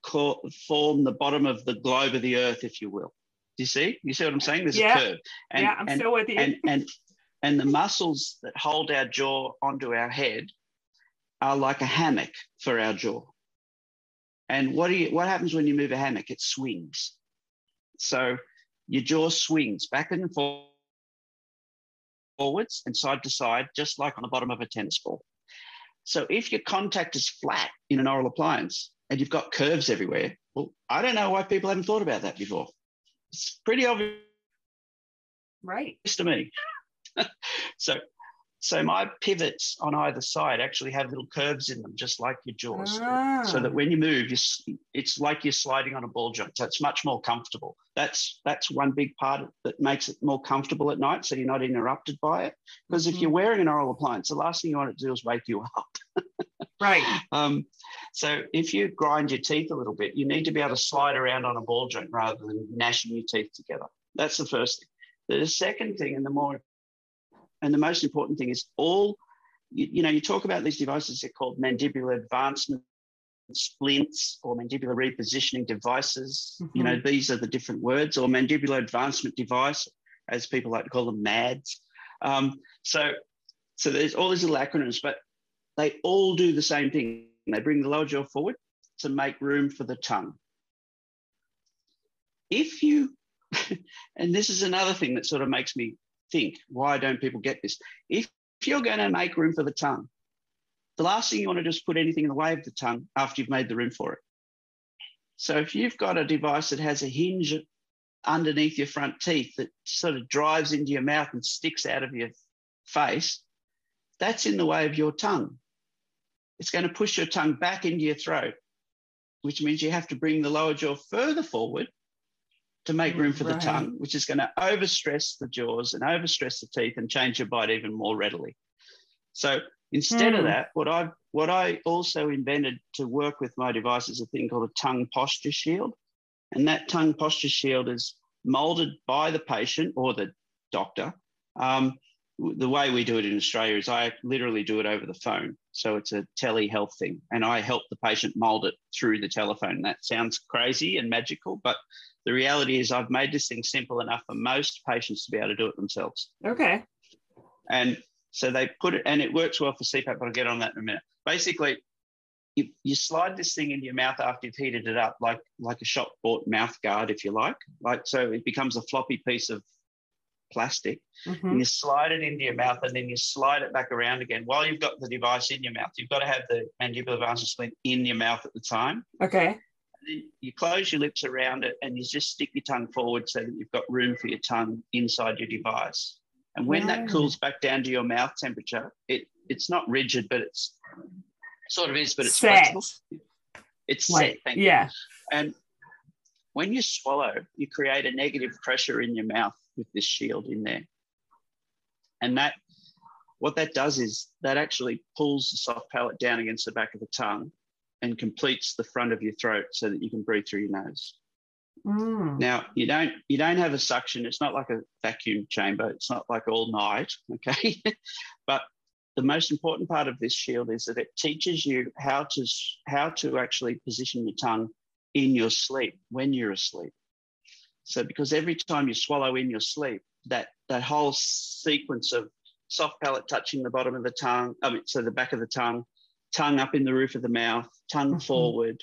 call, form the bottom of the globe of the earth, if you will. Do you see? You see what I'm saying? There's Yeah. a curve. And, yeah, I'm and, still with you. and and and the muscles that hold our jaw onto our head are like a hammock for our jaw. And what do you what happens when you move a hammock? It swings. So your jaw swings back and forth forwards and side to side, just like on the bottom of a tennis ball. So if your contact is flat in an oral appliance and you've got curves everywhere, well, I don't know why people haven't thought about that before. It's pretty obvious right. to me. so, so my pivots on either side actually have little curves in them, just like your jaws. So Ah. that when you move, you, it's like you're sliding on a ball joint. So it's much more comfortable. That's that's one big part that makes it more comfortable at night, so you're not interrupted by it. Because if Mhm. you're wearing an oral appliance, the last thing you want it to do is wake you up. right. Um, so if you grind your teeth a little bit, you need to be able to slide around on a ball joint rather than gnashing your teeth together. That's the first thing. The second thing, and the more and the most important thing is all you, you know, you talk about these devices, they're called mandibular advancement splints or mandibular repositioning devices. You know, these are the different words, or mandibular advancement device, as people like to call them MADs. Um, so, so there's all these little acronyms, but they all do the same thing. They bring the lower jaw forward to make room for the tongue. If you, and this is another thing that sort of makes me think, why don't people get this? If, if you're going to make room for the tongue, the last thing you want to do is put anything in the way of the tongue after you've made the room for it. So if you've got a device that has a hinge underneath your front teeth that sort of drives into your mouth and sticks out of your face, that's in the way of your tongue. It's going to push your tongue back into your throat, which means you have to bring the lower jaw further forward to make room for Right. the tongue, which is going to overstress the jaws and overstress the teeth and change your bite even more readily. So instead of Hmm. that, what I what I also invented to work with my device is a thing called a tongue posture shield. And that tongue posture shield is molded by the patient or the doctor. Um, the way we do it in Australia is I literally do it over the phone. So it's a telehealth thing. And I help the patient mold it through the telephone. That sounds crazy and magical, but the reality is I've made this thing simple enough for most patients to be able to do it themselves. Okay. And so they put it, and it works well for CPAP, but I'll get on that in a minute. Basically, you, you slide this thing into your mouth after you've heated it up, like like a shop bought mouth guard, if you like. Like so, it becomes a floppy piece of plastic. Mm-hmm. And you slide it into your mouth, and then you slide it back around again. While you've got the device in your mouth, you've got to have the mandibular advancement splint in your mouth at the time. Okay. you close your lips around it, and you just stick your tongue forward so that you've got room for your tongue inside your device. And when yeah. that cools back down to your mouth temperature, it it's not rigid, but it's sort of is, but it's set. flexible. It's like, set. yeah. You. And when you swallow, you create a negative pressure in your mouth with this shield in there. And that, what that does is that actually pulls the soft palate down against the back of the tongue and completes the front of your throat so that you can breathe through your nose. Mm. Now you don't you don't have a suction. It's not like a vacuum chamber. It's not like all night. Okay, but the most important part of this shield is that it teaches you how to how to actually position your tongue in your sleep when you're asleep. So because every time you swallow in your sleep, that that whole sequence of soft palate touching the bottom of the tongue, I mean, so the back of the tongue, tongue up in the roof of the mouth, tongue mm-hmm. forward,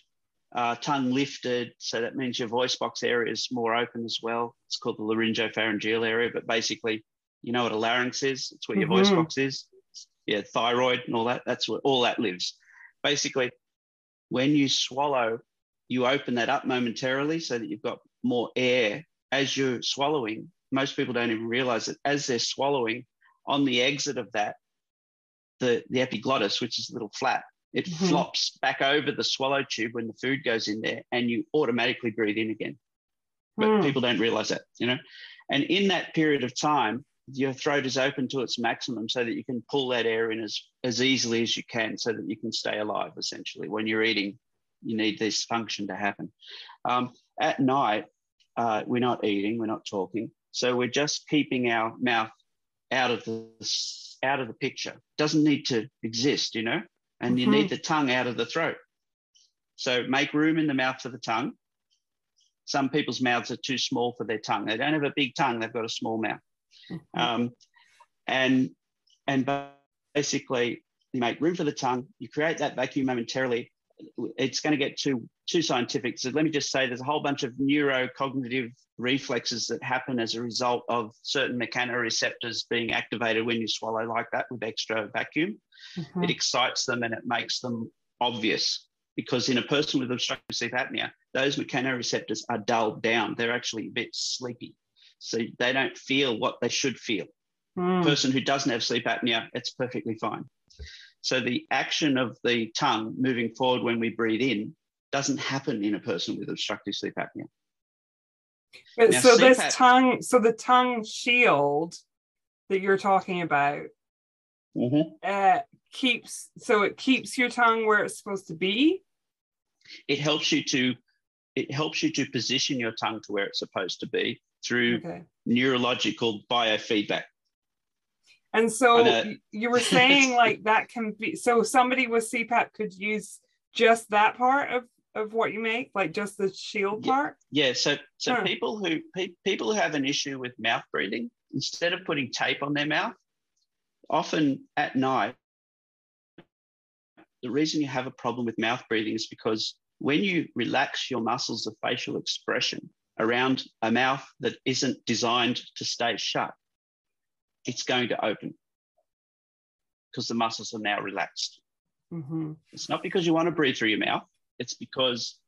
uh, tongue lifted. So that means your voice box area is more open as well. It's called the laryngopharyngeal area, but basically, you know what a larynx is? It's where your mm-hmm. voice box is yeah, thyroid and all that. That's where all that lives. Basically, when you swallow, you open that up momentarily so that you've got more air as you're swallowing. Most people don't even realize that as they're swallowing, on the exit of that, the, the epiglottis, which is a little flap, it mm-hmm. flops back over the swallow tube when the food goes in there and you automatically breathe in again. But mm. people don't realize that, you know. And in that period of time, your throat is open to its maximum so that you can pull that air in as, as easily as you can so that you can stay alive essentially when you're eating you need this function to happen um, at night uh, we're not eating we're not talking so we're just keeping our mouth out of the out of the picture doesn't need to exist you know and mm-hmm. you need mm-hmm. the tongue out of the throat so make room in the mouth for the tongue some people's mouths are too small for their tongue they don't have a big tongue they've got a small mouth Mm-hmm. Um, and and basically, you make room for the tongue. You create that vacuum momentarily. It's going to get too too scientific. So let me just say, there's a whole bunch of neurocognitive reflexes that happen as a result of certain mechanoreceptors being activated when you swallow like that with extra vacuum. Mm-hmm. It excites them and it makes them obvious because in a person with obstructive sleep apnea, those mechanoreceptors are dulled down. They're actually a bit sleepy. So they don't feel what they should feel. Mm. Person who doesn't have sleep apnea, it's perfectly fine. So the action of the tongue moving forward when we breathe in doesn't happen in a person with obstructive sleep apnea. But now, so this tongue, so the tongue shield that you're talking about mm-hmm. uh, keeps so it keeps your tongue where it's supposed to be. It helps you to it helps you to position your tongue to where it's supposed to be through okay. neurological biofeedback. And so you were saying like that can be so somebody with CPAP could use just that part of of what you make, like just the shield yeah, part. Yeah. So so huh. people who pe- people who have an issue with mouth breathing, instead of putting tape on their mouth, often at night, the reason you have a problem with mouth breathing is because when you relax your muscles of facial expression, around a mouth that isn't designed to stay shut, it's going to open because the muscles are now relaxed. Mm-hmm. It's not because you want to breathe through your mouth, it's because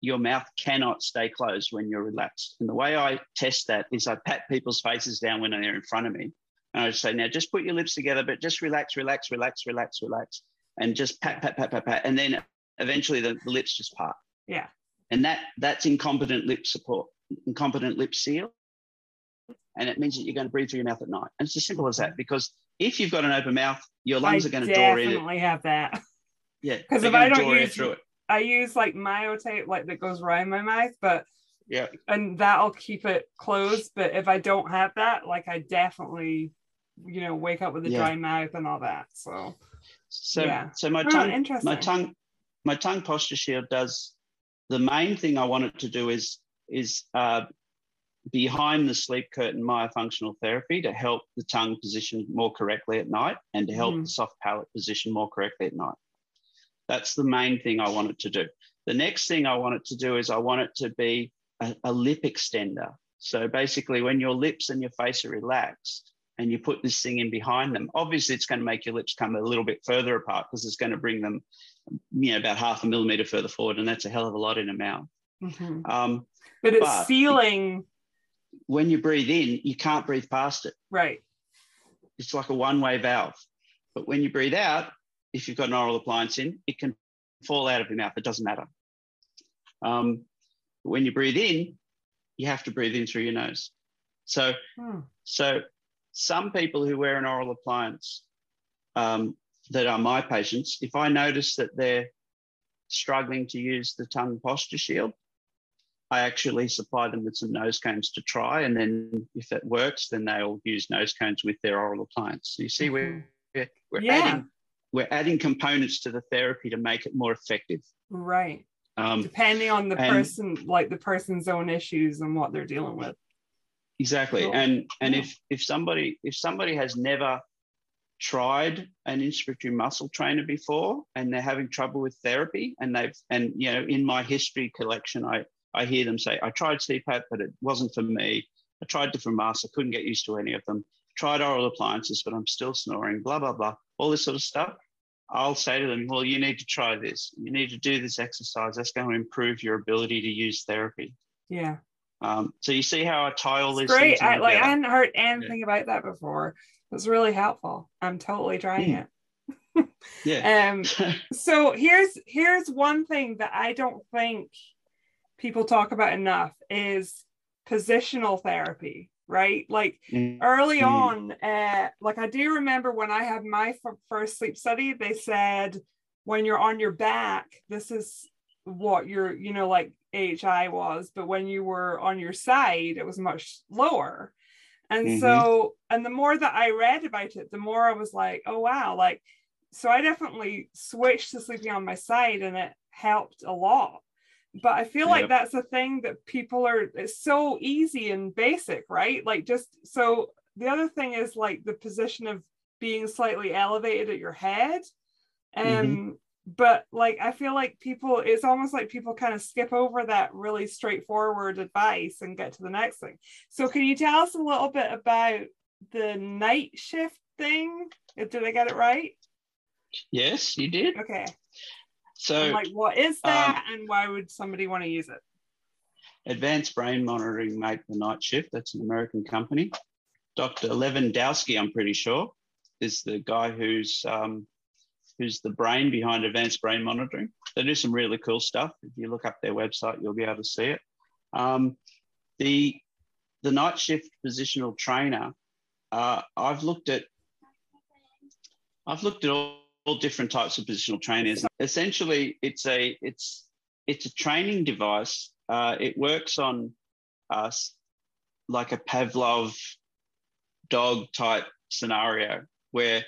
your mouth cannot stay closed when you're relaxed. And the way I test that is I pat people's faces down when they're in front of me. And I say, now just put your lips together, but just relax, relax, relax, relax, relax. And just pat, pat, pat, pat, pat. And then eventually the, the lips just part. Yeah. And that that's incompetent lip support, incompetent lip seal. And it means that you're going to breathe through your mouth at night. And it's as simple as that. Because if you've got an open mouth, your lungs I are going to draw in. I definitely have that. Yeah. Because if I don't use, I use like myotape, like that goes around my mouth, but Yeah. And that'll keep it closed. But if I don't have that, like I definitely, you know, wake up with a Yeah. dry mouth and all that. So So Yeah. so my Oh, tongue my tongue my tongue posture shield does the main thing I want it to do is is uh, behind the sleep curtain myofunctional therapy to help the tongue position more correctly at night and to help Mhm. the soft palate position more correctly at night. That's the main thing I want it to do. The next thing I want it to do is I want it to be a, a lip extender. So basically, when your lips and your face are relaxed and you put this thing in behind them, obviously it's going to make your lips come a little bit further apart because it's going to bring them, you know, about half a millimeter further forward, and that's a hell of a lot in a mouth. Mhm. Um, but it's But- sealing when you breathe in, you can't breathe past it. right. It's like a one-way valve. But when you breathe out, if you've got an oral appliance in, it can fall out of your mouth. It doesn't matter. Um, but when you breathe in, you have to breathe in through your nose. So, Hmm. so some people who wear an oral appliance um, that are my patients, if I notice that they're struggling to use the tongue posture shield, I actually supply them with some nose cones to try. And then if that works, then they'll use nose cones with their oral appliance. So you see, we're, we're, we're Mm-hmm. Yeah. adding we're adding components to the therapy to make it more effective. Right. Um, Depending on the and- person, like the person's own issues and what they're dealing with. exactly. Cool. And and Yeah. if if somebody if somebody has never tried an inspiratory muscle trainer before and they're having trouble with therapy and they've and you know in my history collection I I hear them say I tried CPAP but it wasn't for me. I tried different masks. I couldn't get used to any of them. Tried oral appliances, but I'm still snoring. Blah blah blah. All this sort of stuff. I'll say to them, well, you need to try this. You need to do this exercise. That's going to improve your ability to use therapy. Yeah. Um, so you see how I tie all these great. I like I hadn't heard anything about that before. It's really helpful. I'm totally trying Hmm. it. Yeah. Um so here's here's one thing that I don't think people talk about enough is positional therapy, right? Like early Mm. on, uh, like I do remember when I had my f- first sleep study, they said when you're on your back, this is what your, you know, like AHI was, but when you were on your side, it was much lower. And Mhm. so, and the more that I read about it, the more I was like, oh wow, like, so I definitely switched to sleeping on my side and it helped a lot. But I feel like that's a thing that people are, it's so easy and basic, right? Like, just so the other thing is like the position of being slightly elevated at your head. Um, Mhm. but like I feel like people, it's almost like people kind of skip over that really straightforward advice and get to the next thing. So can you tell us a little bit about the night shift thing? Did I get it right? Yes, you did. Okay. So like what is that and why would somebody want to use it? Advanced Brain Monitoring made the night shift. That's an American company. Dr. Levendowski, I'm pretty sure, is the guy who's um, who's the brain behind Advanced Brain Monitoring. They do some really cool stuff. If you look up their website, you'll be able to see it. Um, the the night shift positional trainer. Uh, I've looked at I've looked at all, all different types of positional trainers. Essentially, it's a it's it's a training device. Uh, it works on uh, s- like a Pavlov dog type scenario where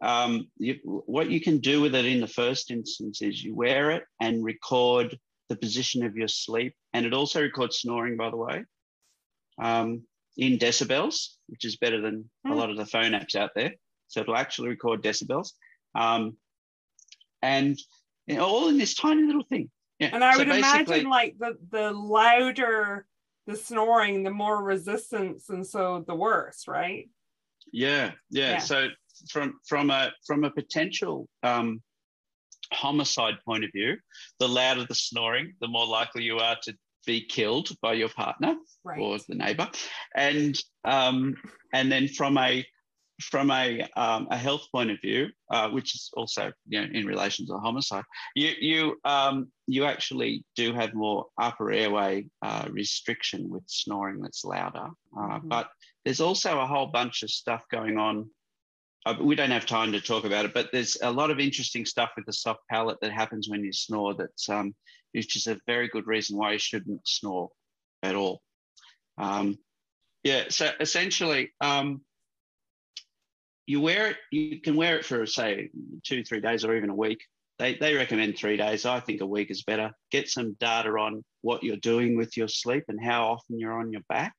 um, you, what you can do with it in the first instance is you wear it and record the position of your sleep, and it also records snoring, by the way, um, in decibels, which is better than a Hmm. lot of the phone apps out there. So it'll actually record decibels, um, and you know, all in this tiny little thing. Yeah. And I so would imagine like the the louder the snoring, the more resistance, and so the worse, right? Yeah, yeah. Yeah. So from from a from a potential um, homicide point of view, the louder the snoring, the more likely you are to be killed by your partner Right. or the neighbor, and um, and then from a from a um, a health point of view, uh, which is also you know in relation to a homicide, you you um, you actually do have more upper airway uh, restriction with snoring that's louder, uh, Mhm. but there's also a whole bunch of stuff going on. Uh, we don't have time to talk about it, but there's a lot of interesting stuff with the soft palate that happens when you snore. That's um, which is a very good reason why you shouldn't snore. at all. Um, yeah, so essentially, um, you wear it, you can wear it for, say, two, three days or even a week. They, they recommend three days. I think a week is better. Get some data on what you're doing with your sleep and how often you're on your back.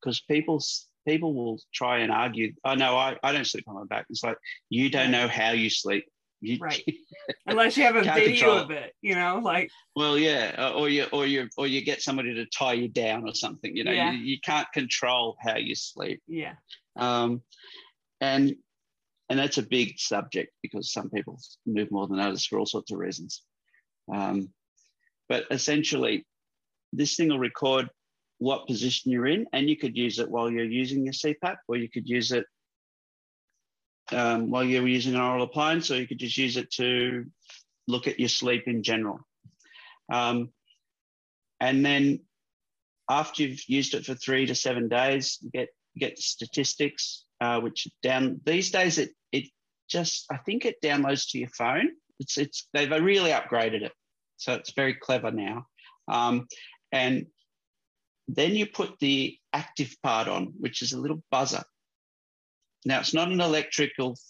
Because people people will try and argue, oh no, I, I don't sleep on my back. It's like you don't know how you sleep. You, right. Unless you have a video of it, you know, like well, yeah, or you or you or you get somebody to tie you down or something. You know, yeah. you, you can't control how you sleep. Yeah. Um, and and that's a big subject because some people move more than others for all sorts of reasons. Um, but essentially, this thing will record what position you're in, and you could use it while you're using your CPAP, or you could use it um, while you're using an oral appliance, or you could just use it to look at your sleep in general. Um, and then after you've used it for three to seven days, you get you get statistics, uh, which down these days it it just I think it downloads to your phone. It's it's they've really upgraded it, so it's very clever now. Um, and then you put the active part on, which is a little buzzer. Now it's not an electrical.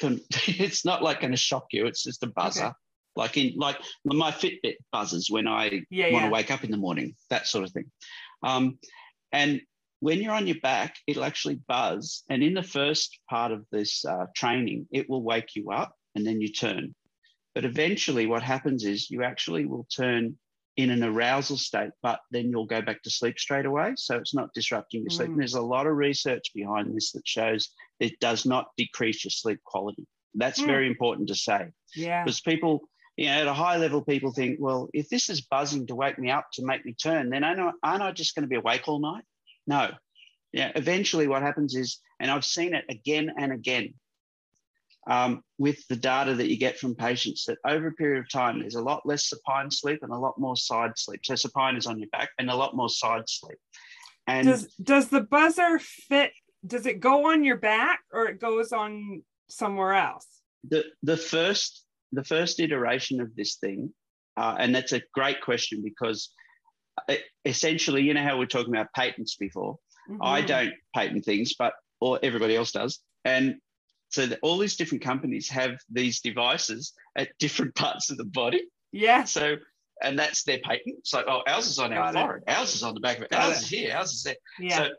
It's not like going to shock you. It's just a buzzer. Okay. Like in like my Fitbit buzzes when I yeah, want yeah. to wake up in the morning, that sort of thing. Um, and when you're on your back, it'll actually buzz. And in the first part of this uh, training, it will wake you up and then you turn. But eventually, what happens is you actually will turn in an arousal state, but then you'll go back to sleep straight away. So it's not disrupting your mm. sleep. And there's a lot of research behind this that shows it does not decrease your sleep quality. That's mm. very important to say. Yeah. Because people, you know, at a high level, people think, well, if this is buzzing to wake me up to make me turn, then aren't I, aren't I just going to be awake all night? No. Yeah. Eventually, what happens is, and I've seen it again and again, um, with the data that you get from patients that over a period of time, there's a lot less supine sleep and a lot more side sleep. So supine is on your back and a lot more side sleep. And does does the buzzer fit? Does it go on your back or it goes on somewhere else? The the first the first iteration of this thing, uh, and that's a great question because essentially, you know how we're talking about patents before. Mm-hmm. I don't patent things, but or everybody else does. And so all these different companies have these devices at different parts of the body. Yeah. So and that's their patent. It's like, oh, ours is on our forehead, ours is on the back of it, Got ours it. is here, ours is there. Yeah. So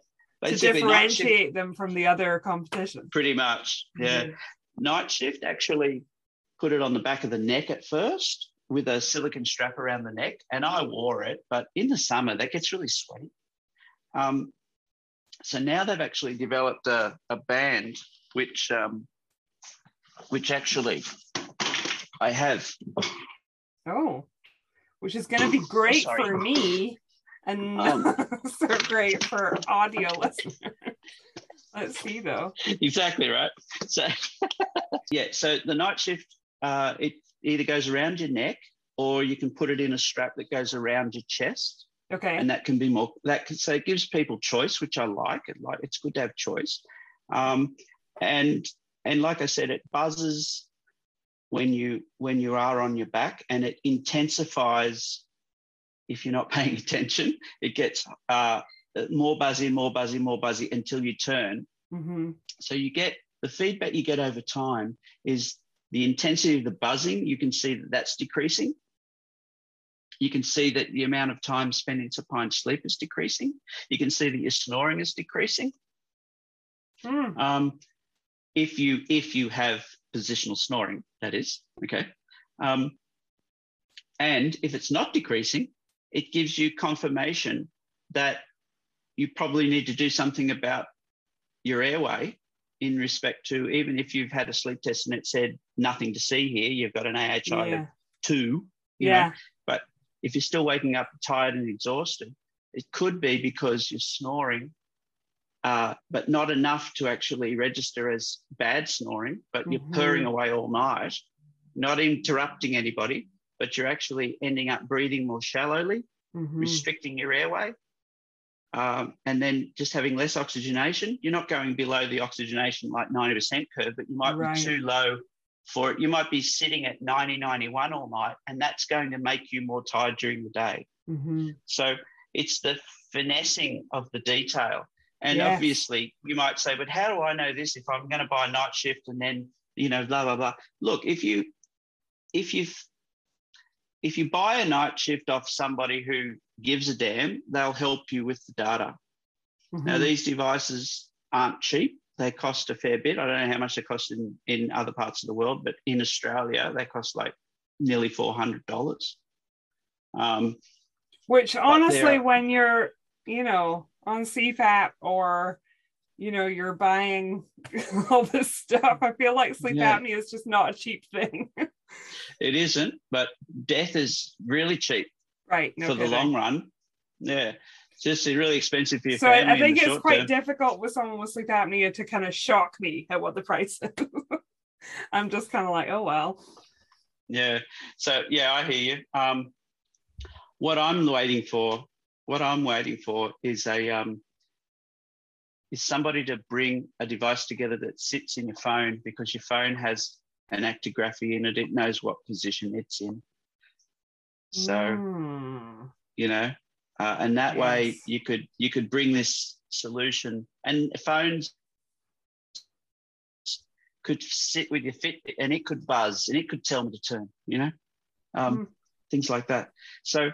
to differentiate them from the other competition. Pretty much. Yeah. Mm-hmm. Night shift actually put it on the back of the neck at first with a silicon strap around the neck, and I wore it. But in the summer, that gets really sweaty. Um, so now they've actually developed a, a band which um, which actually I have. Oh, which is going to be great oh, for me and um, so great for audio listeners. Let's see though. Exactly right. So yeah, so the night shift uh, it either goes around your neck or you can put it in a strap that goes around your chest. Okay. And that can be more that can, so it gives people choice, which I like. It like it's good to have choice. Um, and and like I said, it buzzes when you when you are on your back, and it intensifies if you're not paying attention. It gets uh, more buzzy, more buzzy, more buzzy until you turn. Mm-hmm. So you get the feedback you get over time is the intensity of the buzzing. You can see that that's decreasing. You can see that the amount of time spent in supine sleep is decreasing. You can see that your snoring is decreasing. Mm. Um, if you if you have positional snoring, that is okay. Um, and if it's not decreasing, it gives you confirmation that you probably need to do something about your airway in respect to even if you've had a sleep test and it said nothing to see here, you've got an AHI yeah. of two. yeah. Know, but if you're still waking up tired and exhausted, it could be because you're snoring uh, but not enough to actually register as bad snoring, but you're mm-hmm. purring away all night, not interrupting anybody, but you're actually ending up breathing more shallowly, mm-hmm. restricting your airway, um, and then just having less oxygenation. You're not going below the oxygenation like 90% curve, but you might right. be too low for it. You might be sitting at 90, 91 all night, and that's going to make you more tired during the day. Mm-hmm. So it's the finessing of the detail. And Yes. obviously, you might say, but how do I know this if I'm going to buy a night shift and then, you know, blah, blah, blah. Look, if you, if you, if you buy a night shift off somebody who gives a damn, they'll help you with the data. Now, Mhm. these devices aren't cheap. They cost a fair bit. I don't know how much they cost in, in other parts of the world, but in Australia, they cost like nearly $400. Um, Which honestly, they're- when you're, you know, on CPAP or, you know, you're buying all this stuff, I feel like sleep Yeah. apnea is just not a cheap thing. it isn't, but death is really cheap right. No for the long run. Yeah. It's just really expensive for your So I, family. I think it's quite term. difficult with someone with sleep apnea to kind of shock me at what the price is. I'm just kind of like, oh well. Yeah. So yeah, I hear you. Um, what I'm waiting for, what I'm waiting for is a um, is somebody to bring a device together that sits in your phone because your phone has an actigraphy in it. It knows what position it's in. So Mm. you know, uh, and that way you could you could bring this solution and phones could sit with your Fitbit and it could buzz and it could tell me to turn, you know, um, Mhm. things like that. So,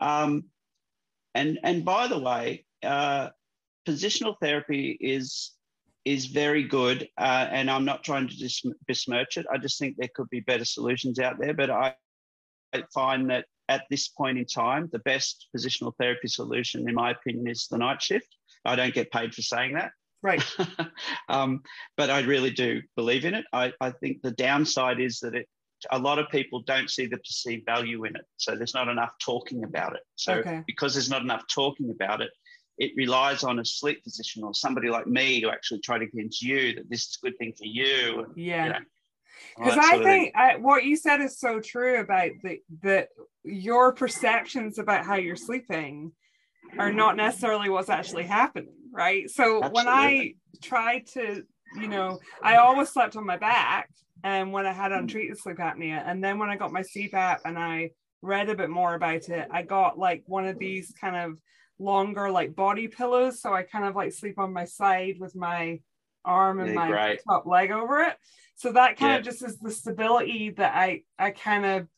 um, and and by the way, uh, positional therapy is is very good, uh, and I'm not trying to dis- besmirch it. I just think there could be better solutions out there, but I, I find that at this point in time, the best positional therapy solution, in my opinion, is the NightShift. I don't get paid for saying that. Right. um, but I really do believe in it. I, I think the downside is that it a lot of people don't see the perceived value in it. So there's not enough talking about it. So Okay. because there's not enough talking about it, it relies on a sleep physician or somebody like me to actually try to convince you that this is a good thing for you. And, Yeah. you know, because I sort of thing. think I, what you said is so true about the that your perceptions about how you're sleeping are not necessarily what's actually happening, right? So when I tried to, you know, I always slept on my back, and when I had Mm. untreated sleep apnea, and then when I got my CPAP and I read a bit more about it, I got like one of these kind of longer like body pillows, so I kind of like sleep on my side with my arm and Yeah, my great. top leg over it. So that kind Yeah. of just is the stability that I I kind of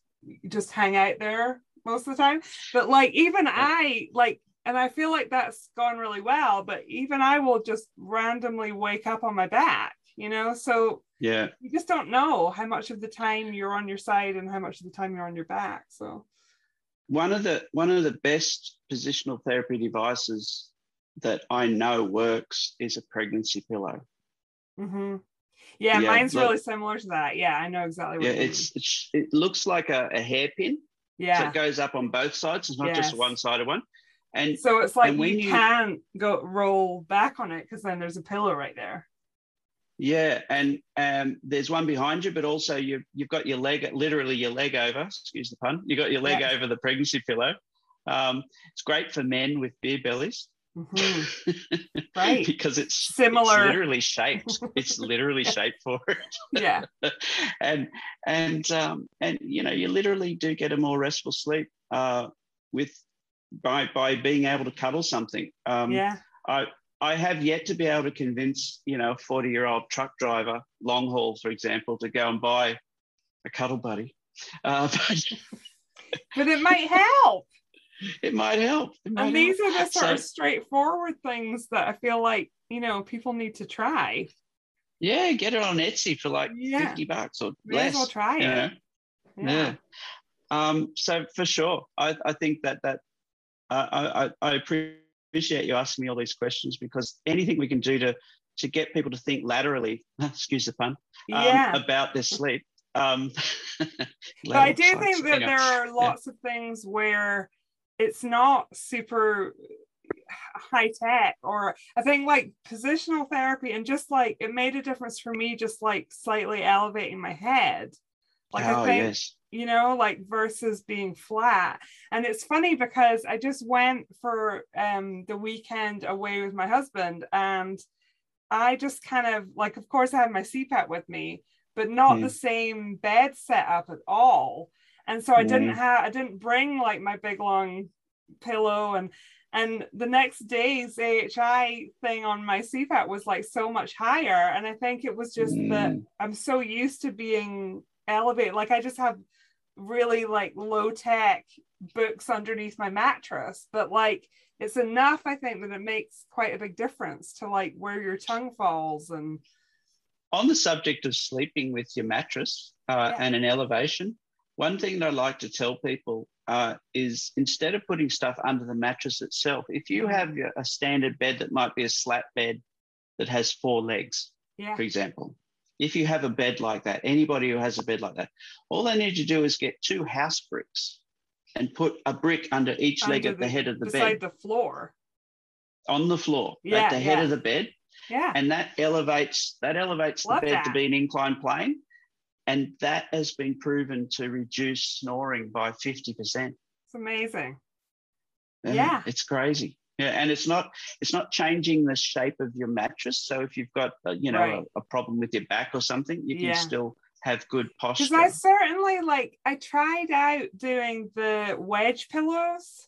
just hang out there most of the time. But like even I like and I feel like that's gone really well, but even I will just randomly wake up on my back, you know? So yeah. you just don't know how much of the time you're on your side and how much of the time you're on your back. So One of the one of the best positional therapy devices that I know works is a pregnancy pillow. Hmm yeah, Yeah, mine's look- really similar to that. Yeah, I know exactly what Yeah, you it's, it's it looks like a, a hairpin. So yeah. it goes up on both sides. It's not just a Yes. one-sided one. And So it's like when you, you- can't go roll back on it because then there's a pillow right there. yeah, and um, there's one behind you, but also you've you've got your leg, literally your leg over. Excuse the pun. You got your leg Yeah. over the pregnancy pillow. Um, it's great for men with beer bellies. Mhm. Right. because it's Similar. It's literally shaped. It's literally shaped for it. Yeah. and and um, and you know you literally do get a more restful sleep uh, with by by being able to cuddle something. Um, yeah. I I have yet to be able to convince you know a forty year old truck driver, long haul for example, to go and buy a cuddle buddy. Uh, but But it might help. It might help. It might And help. these are the sort of straightforward things that I feel like, you know, people need to try. Yeah, get it on Etsy for like Yeah. fifty bucks or May less. as well try it. know? yeah. Um, so for sure, I, I think that that uh, I, I, I appreciate you asking me all these questions because anything we can do to to get people to think laterally, excuse the pun, um, Yeah. about their sleep. Um, but I do think that there are lots of things where it's not super high tech or I think like positional therapy and just like it made a difference for me just like slightly elevating my head. Like oh I think yes, you know, like versus being flat. And it's funny because I just went for um the weekend away with my husband and I just kind of like of course I had my CPAP with me, but not Mm. the same bed setup at all. And so I didn't Mm. have I didn't bring like my big long pillow and And the next day's AHI thing on my CPAP was like so much higher. And I think it was just mm. that I'm so used to being elevated. Like I just have really like low tech books underneath my mattress. But like it's enough, I think, that it makes quite a big difference to like where your tongue falls and on the subject of sleeping with your mattress uh, yeah. and an elevation, one thing that I like to tell people uh, is instead of putting stuff under the mattress itself, if you have a standard bed that might be a slat bed that has four legs, yeah. for example, if you have a bed like that, anybody who has a bed like that, all they need to do is get two house bricks and put a brick under each under leg at the, the, head of the beside bed. the floor. On the floor, yeah, at the head yeah. of the bed. Yeah. And that elevates that elevates Love the bed that. to be an inclined plane. And that has been proven to reduce snoring by 50%. It's amazing. Yeah, yeah. It's crazy. Yeah, and it's not it's not changing the shape of your mattress. So if you've got uh, you know right. a, a, problem with your back or something, you yeah. can still have good posture. Because I certainly like I tried out doing the wedge pillows.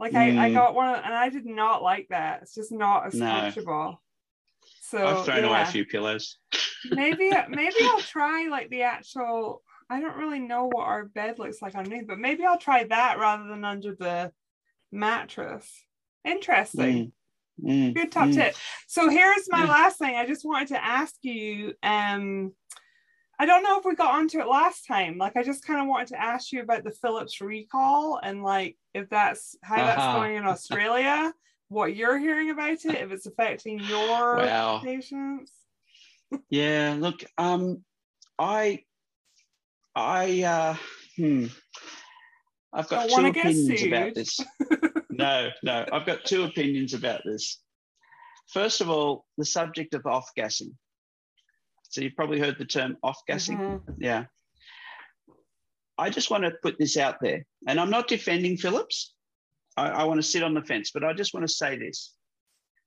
Like mm. I, I mm. got one and I did not like that. It's just not as no. comfortable. So I've thrown yeah. away a few pillows. Maybe maybe I'll try like the actual. I don't really know what our bed looks like underneath, but maybe I'll try that rather than under the mattress. Interesting. Mm. Mm. Good top mm. tip. So here's my yeah. last thing. I just wanted to ask you. Um, I don't know if we got onto it last time. Like, I just kind of wanted to ask you about the Philips recall and like if that's how uh-huh. that's going in Australia what you're hearing about it, if it's affecting your well, patients. Yeah, look, um, I, I, uh, hmm, I've got two opinions about this. no, no, I've got two opinions about this. First of all, the subject of off gassing. So you've probably heard the term off gassing. Mm-hmm. Yeah. I just want to put this out there, and I'm not defending Philips. I, I want to sit on the fence, but I just want to say this.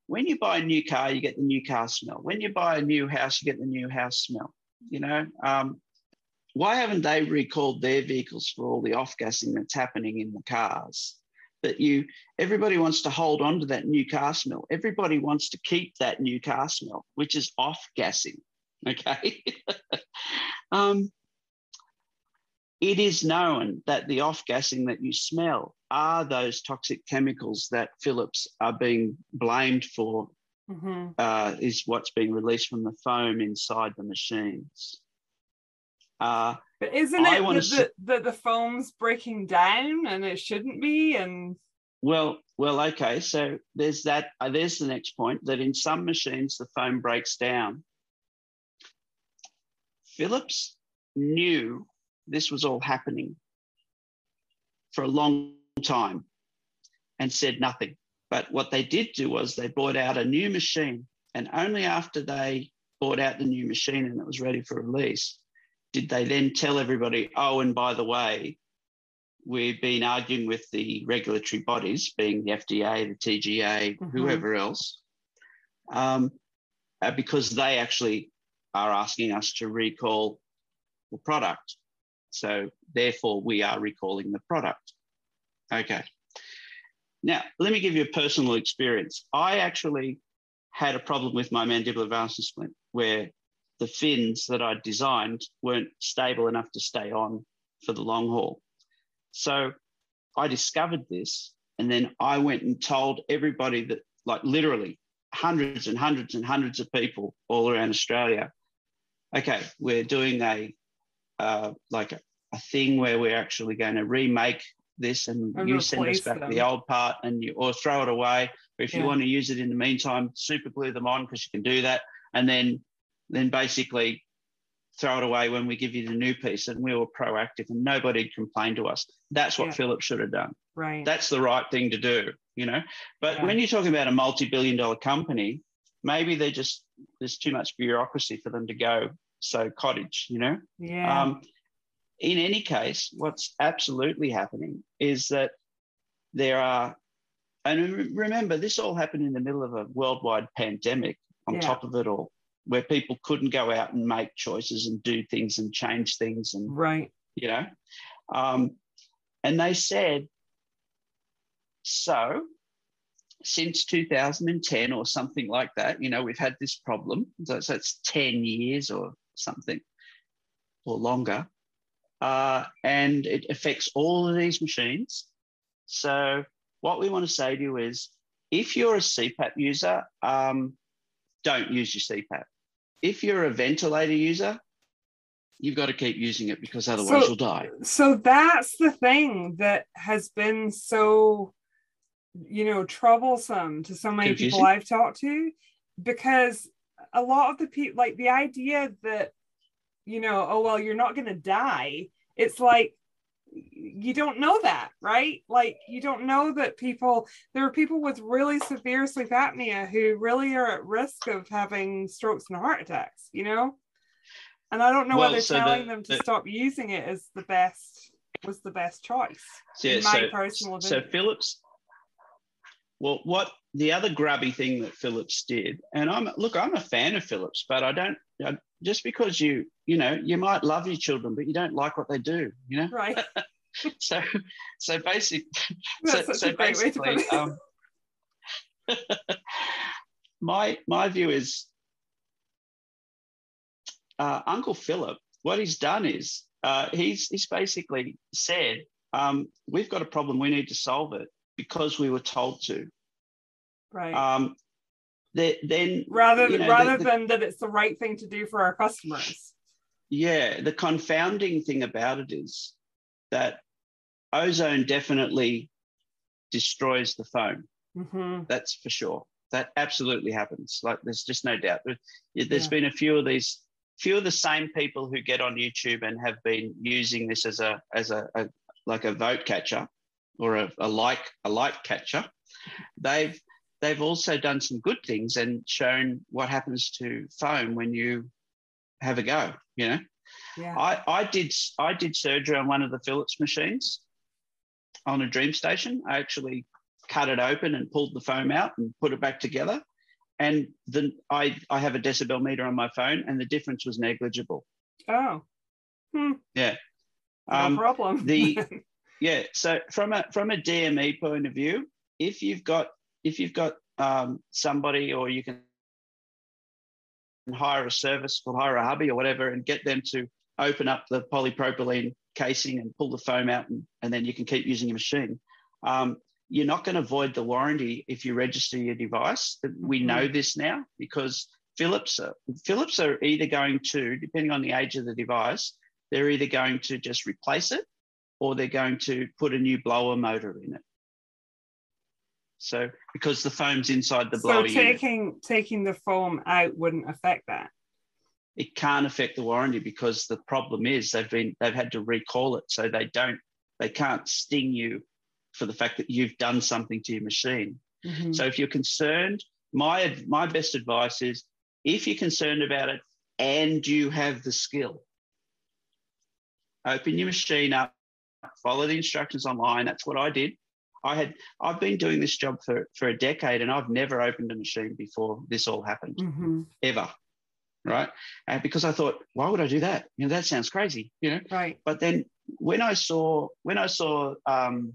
When you buy a new car, you get the new car smell. When you buy a new house, you get the new house smell. You know, um, why haven't they recalled their vehicles for all the off gassing that's happening in the cars? That you, everybody wants to hold on to that new car smell. Everybody wants to keep that new car smell, which is off gassing. Okay. um, it is known that the off gassing that you smell are those toxic chemicals that Philips are being blamed for, mm-hmm. uh, is what's being released from the foam inside the machines. Uh, but isn't I it that the, the, the foam's breaking down and it shouldn't be? And well, well, okay. So there's that. Uh, there's the next point that in some machines the foam breaks down. Philips knew this was all happening for a long time and said nothing. But what they did do was they bought out a new machine. And only after they bought out the new machine and it was ready for release, did they then tell everybody, oh, and by the way, we've been arguing with the regulatory bodies, being the FDA, the TGA, mm-hmm. whoever else, um, uh, because they actually are asking us to recall the product. So therefore, we are recalling the product. Okay. Now, let me give you a personal experience. I actually had a problem with my mandibular valgus splint where the fins that I designed weren't stable enough to stay on for the long haul. So I discovered this, and then I went and told everybody that, like literally hundreds and hundreds and hundreds of people all around Australia, okay, we're doing a uh, like a, a, thing where we're actually going to remake this and, and you send us back them. the old part and you or throw it away. Or if yeah. you want to use it in the meantime, super glue them on because you can do that. And then then basically throw it away when we give you the new piece. And we were proactive and nobody complained to us. That's what yeah. Philips should have done. Right. That's the right thing to do, you know. But yeah. when you're talking about a multi-billion dollar company, maybe they just there's too much bureaucracy for them to go so cottage, you know? Yeah. Um, in any case, what's absolutely happening is that there are, and remember, this all happened in the middle of a worldwide pandemic on yeah. top of it all, where people couldn't go out and make choices and do things and change things. And, right. You know, um, and they said, so since 2010 or something like that. You know, we've had this problem. So, so it's 10 years or something or longer. Uh, and it affects all of these machines. So, what we want to say to you is if you're a CPAP user, um, don't use your CPAP. If you're a ventilator user, you've got to keep using it because otherwise So- you'll die. So that's the thing that has been so, you know, troublesome to so many people I've talked to because a lot of the people, like the idea that, you know, oh, well, you're not going to die. It's like, you don't know that, right? Like, you don't know that people, there are people with really severe sleep apnea who really are at risk of having strokes and heart attacks, you know? And I don't know Well, whether so the- telling them to the- stop using it is the best was the best choice Yeah, in my so, personal so. Philips, well, what the other grubby thing that Philips did, and I'm look, I'm a fan of Philips, but I don't I, just because you you know you might love your children, but you don't like what they do, you know. right. So so basic, That's so, so a great way to put basically, um, my my view is uh, Uncle Philip. What he's done is uh, he's he's basically said um, we've got a problem. We need to solve it because we were told to. right. Um, the- then rather you know, rather the- the- than that it's the right thing to do for our customers. yeah, the confounding thing about it is that ozone definitely destroys the foam. hmm That's for sure. That absolutely happens. Like there's just no doubt. There- There's Yeah. been a few of these, few of the same people who get on YouTube and have been using this as a as a, a like a vote catcher or a, a like a like catcher. They've they've also done some good things and shown what happens to foam when you have a go. You know. Yeah. I, I did I did surgery on one of the Philips machines on a DreamStation. I actually cut it open and pulled the foam out and put it back together. And then I I have a decibel meter on my phone, and the difference was negligible. Oh. Hmm. Yeah. No Um, problem. the- yeah. So from a from a DME point of view, if you've got if you've got um, somebody or you can hire a service or hire a hubby or whatever and get them to open up the polypropylene casing and pull the foam out and, and then you can keep using your machine. Um, you're not going to void the warranty if you register your device. We know this now because Philips are, Philips are either going to, depending on the age of the device, they're either going to just replace it or they're going to put a new blower motor in it. So because the foam's inside the so blower unit, taking taking the foam out wouldn't affect that. it can't affect the warranty because the problem is they've been they've had to recall it, so they don't they can't sting you for the fact that you've done something to your machine. Mhm. So if you're concerned, my my best advice is if you're concerned about it and you have the skill, open your machine up, follow the instructions online. That's what I did. I had I've been doing this job for, for a decade and I've never opened a machine before this all happened, Mhm. ever. Right. And because I thought, why would I do that? You know, that sounds crazy, you know. Right. But then when I saw when I saw um,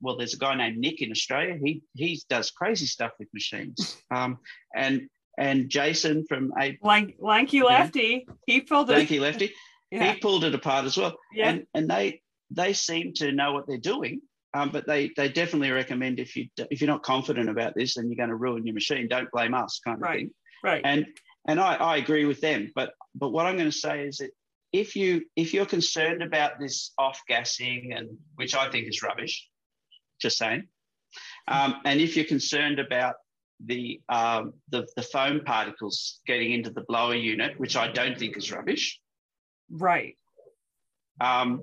well, there's a guy named Nick in Australia. He he does crazy stuff with machines. Um, and and Jason from a Lank, lanky lefty. He pulled it. Lanky Lefty, Yeah. he pulled it apart as well. Yeah. And and they they seem to know what they're doing. Um, but they they definitely recommend if you if you're not confident about this then you're going to ruin your machine, don't blame us, kind of Right. thing right. and and I, I agree with them but but what i'm going to say is that if you if you're concerned about this off gassing and which i think is rubbish just saying um, and if you're concerned about the, um, the the foam particles getting into the blower unit which i don't think is rubbish right. Um,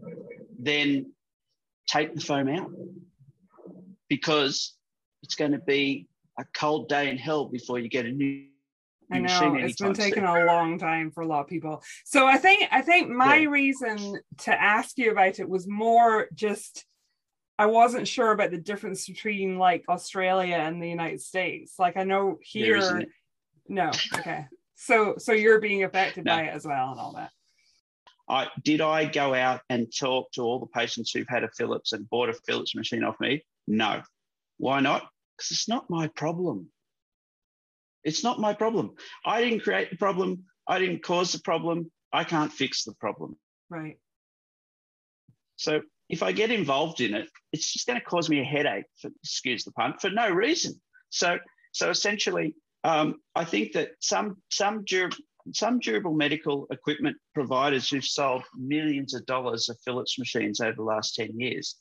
then take the foam out because it's going to be a cold day in hell before you get a new I know it's been anytime soon. taking a long time for a lot of people. So I think I think my Yeah. reason to ask you about it was more just I wasn't sure about the difference between like Australia and the United States. Like I know here, no, okay. So so you're being affected No. by it as well and all that. I did I go out and talk to all the patients who've had a Philips and bought a Philips machine off me? No. Why not? because it's not my problem. It's not my problem. I didn't create the problem. I didn't cause the problem. I can't fix the problem. Right. So if I get involved in it, it's just going to cause me a headache, for, excuse the pun, for no reason. So, so essentially, um, I think that some some some durable medical equipment providers who've sold millions of dollars of Philips machines over the last 10 years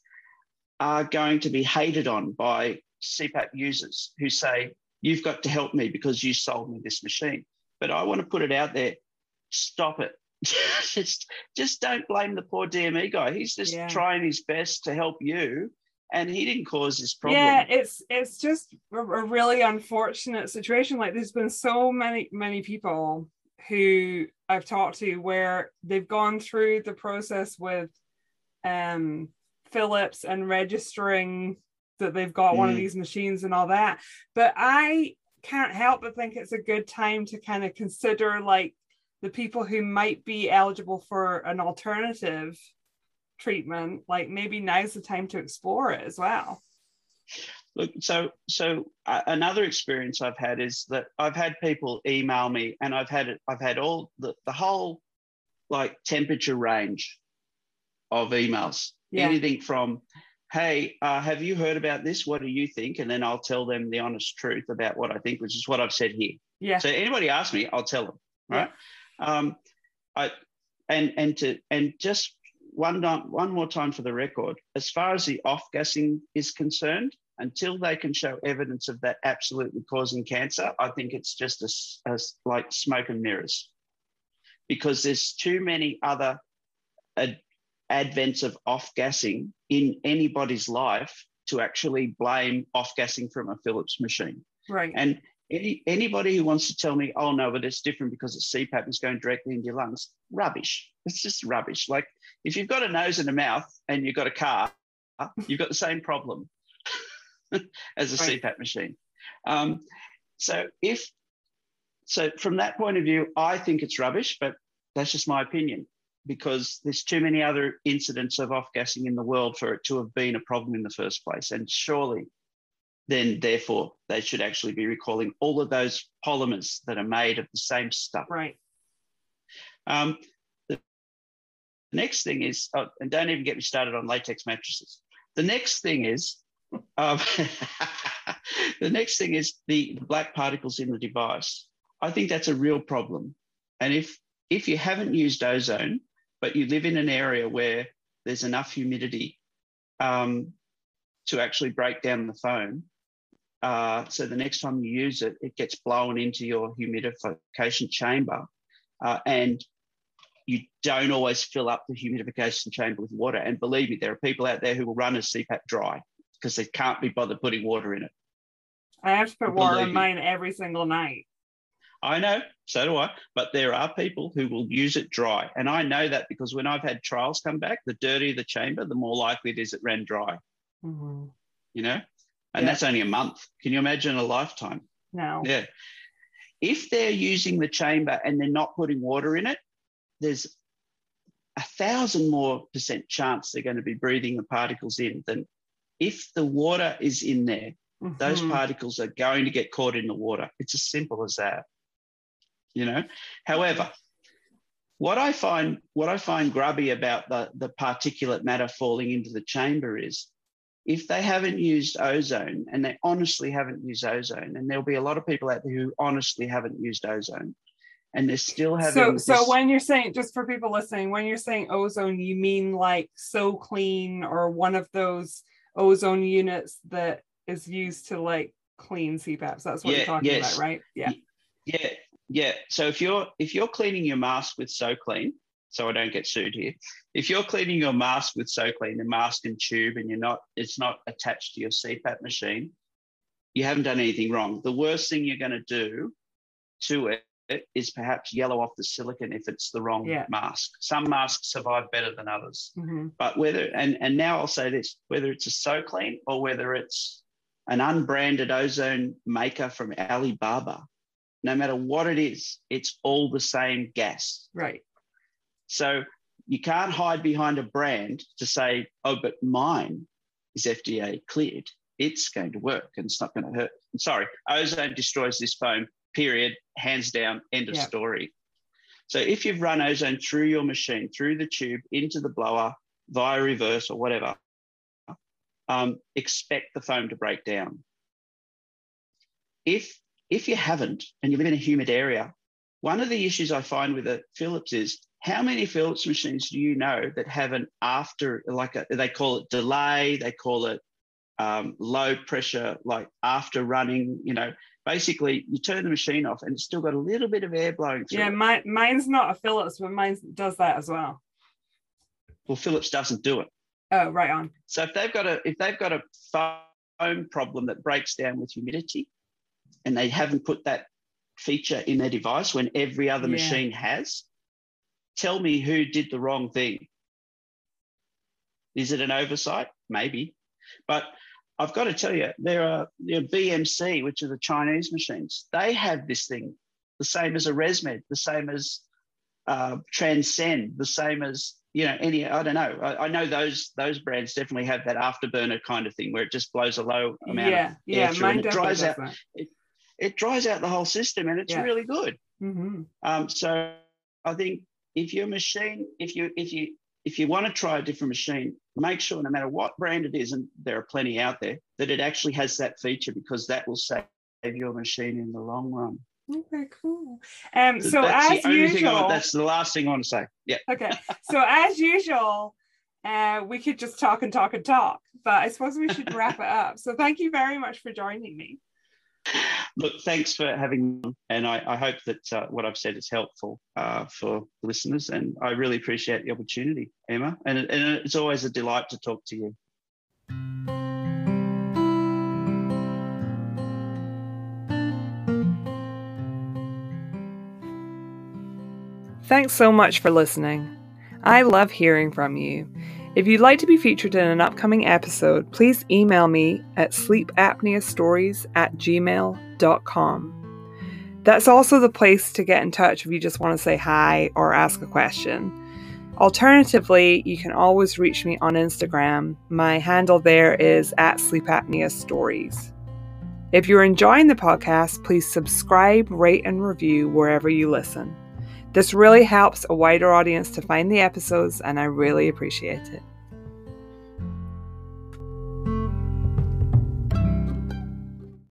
are going to be hated on by CPAP users who say, You've got to help me because you sold me this machine. But I want to put it out there stop it. just, just don't blame the poor DME guy. He's just yeah. trying his best to help you and he didn't cause this problem. Yeah, it's it's just a, a, really unfortunate situation. Like there's been so many many people who I've talked to where they've gone through the process with um Philips and registering that they've got mm. one of mm. these machines and all that. But I can't help but think it's a good time to kind of consider like the people who might be eligible for an alternative treatment like maybe now's the time to explore it as well look so so another experience i've had is that i've had people email me and i've had it i've had all the, the whole like temperature range of emails. Yeah. anything from hey uh, have you heard about this? What do you think? And then i'll tell them the honest truth about what i think which is what i've said here. Yeah. So anybody asks me i'll tell them right? Yeah. um i and and to and just one, one more time for the record, as far as the off gassing is concerned, until they can show evidence of that absolutely causing cancer, I think it's just a, a like smoke and mirrors, because there's too many other ad, advents of off gassing in anybody's life to actually blame off gassing from a Philips machine. Right. And any, anybody who wants to tell me, oh no, but it's different because it's CPAP is going directly into your lungs, rubbish. It's just rubbish. Like if you've got a nose and a mouth and you've got a car, you've got the same problem as a right. CPAP machine. Um, so if so from that point of view, I think it's rubbish, but that's just my opinion because there's too many other incidents of off gassing in the world for it to have been a problem in the first place. And surely then therefore they should actually be recalling all of those polymers that are made of the same stuff. Right. Um, the next thing is, oh, and don't even get me started on latex mattresses. The next thing is, um, the next thing is the black particles in the device. I think that's a real problem. And if if you haven't used ozone, but you live in an area where there's enough humidity um, to actually break down the foam, uh, so the next time you use it, it gets blown into your humidification chamber, uh, and you don't always fill up the humidification chamber with water. And believe me, there are people out there who will run a CPAP dry because they can't be bothered putting water in it. I have to put water in mine every single night. I know, so do I. But there are people who will use it dry. And I know that because when I've had trials come back, the dirtier the chamber, the more likely it is it ran dry. Mm-hmm. You know? And yeah. that's only a month. Can you imagine a lifetime? No. Yeah. If they're using the chamber and they're not putting water in it, there's a thousand more percent chance they're going to be breathing the particles in than if the water is in there. Mm-hmm. Those particles are going to get caught in the water. It's as simple as that. You know. However, what I find what I find grubby about the, the particulate matter falling into the chamber is if they haven't used ozone and they honestly haven't used ozone, and there'll be a lot of people out there who honestly haven't used ozone, and they're still having. So, so when you're saying, just for people listening, when you're saying ozone, you mean like SoClean or one of those ozone units that is used to like clean CPAPs. That's what yeah, you're talking yes. about, right? Yeah. Yeah, yeah. So if you're if you're cleaning your mask with SoClean, so I don't get sued here. If you're cleaning your mask with SoClean, the mask and tube, and you're not, it's not attached to your CPAP machine, you haven't done anything wrong. The worst thing you're going to do to it is perhaps yellow off the silicon if it's the wrong yeah. mask. Some masks survive better than others. Mm-hmm. But whether and and now I'll say this, whether it's a SoClean or whether it's an unbranded ozone maker from Alibaba, no matter what it is, it's all the same gas. Right. So you can't hide behind a brand to say, oh, but mine is FDA cleared. it's going to work and it's not going to hurt. I'm sorry, ozone destroys this foam, period, hands down, end of yeah. story. So if you've run ozone through your machine, through the tube, into the blower, via reverse or whatever, um, expect the foam to break down. If, if you haven't and you live in a humid area, one of the issues I find with a Philips is how many Philips machines do you know that have an after, like a, they call it delay, they call it um, low pressure, like after running, you know, basically you turn the machine off and it's still got a little bit of air blowing through. Yeah, my, mine's not a Philips, but mine does that as well. Well, Philips doesn't do it. Oh, right on. So if they've got a if they've got a foam problem that breaks down with humidity, and they haven't put that feature in their device when every other yeah. machine has, tell me who did the wrong thing. Is it an oversight? Maybe. But I've got to tell you, there are you know, BMC, which are the Chinese machines, they have this thing, the same as a ResMed, the same as uh, Transcend, the same as you know any i don't know I, I, know those those brands definitely have that afterburner kind of thing where it just blows a low amount yeah, of yeah, air through and it dries out it, it, dries out the whole system and it's yeah. really good mm-hmm. um, so i think if your machine if you if you if you want to try a different machine make sure no matter what brand it is and there are plenty out there that it actually has that feature because that will save your machine in the long run Okay, cool. Um, so that's as usual, I, that's the last thing I want to say. Yeah. Okay. So as usual, uh, we could just talk and talk and talk, but I suppose we should wrap it up. So thank you very much for joining me. Look, thanks for having me, and I, I hope that uh, what I've said is helpful uh, for listeners, and I really appreciate the opportunity, Emma, and, and it's always a delight to talk to you. Thanks so much for listening. I love hearing from you. If you'd like to be featured in an upcoming episode, please email me at sleepapneastories at gmail.com. That's also the place to get in touch if you just want to say hi or ask a question. Alternatively, you can always reach me on Instagram. My handle there is at sleepapneastories. If you're enjoying the podcast, please subscribe, rate, and review wherever you listen. This really helps a wider audience to find the episodes, and I really appreciate it.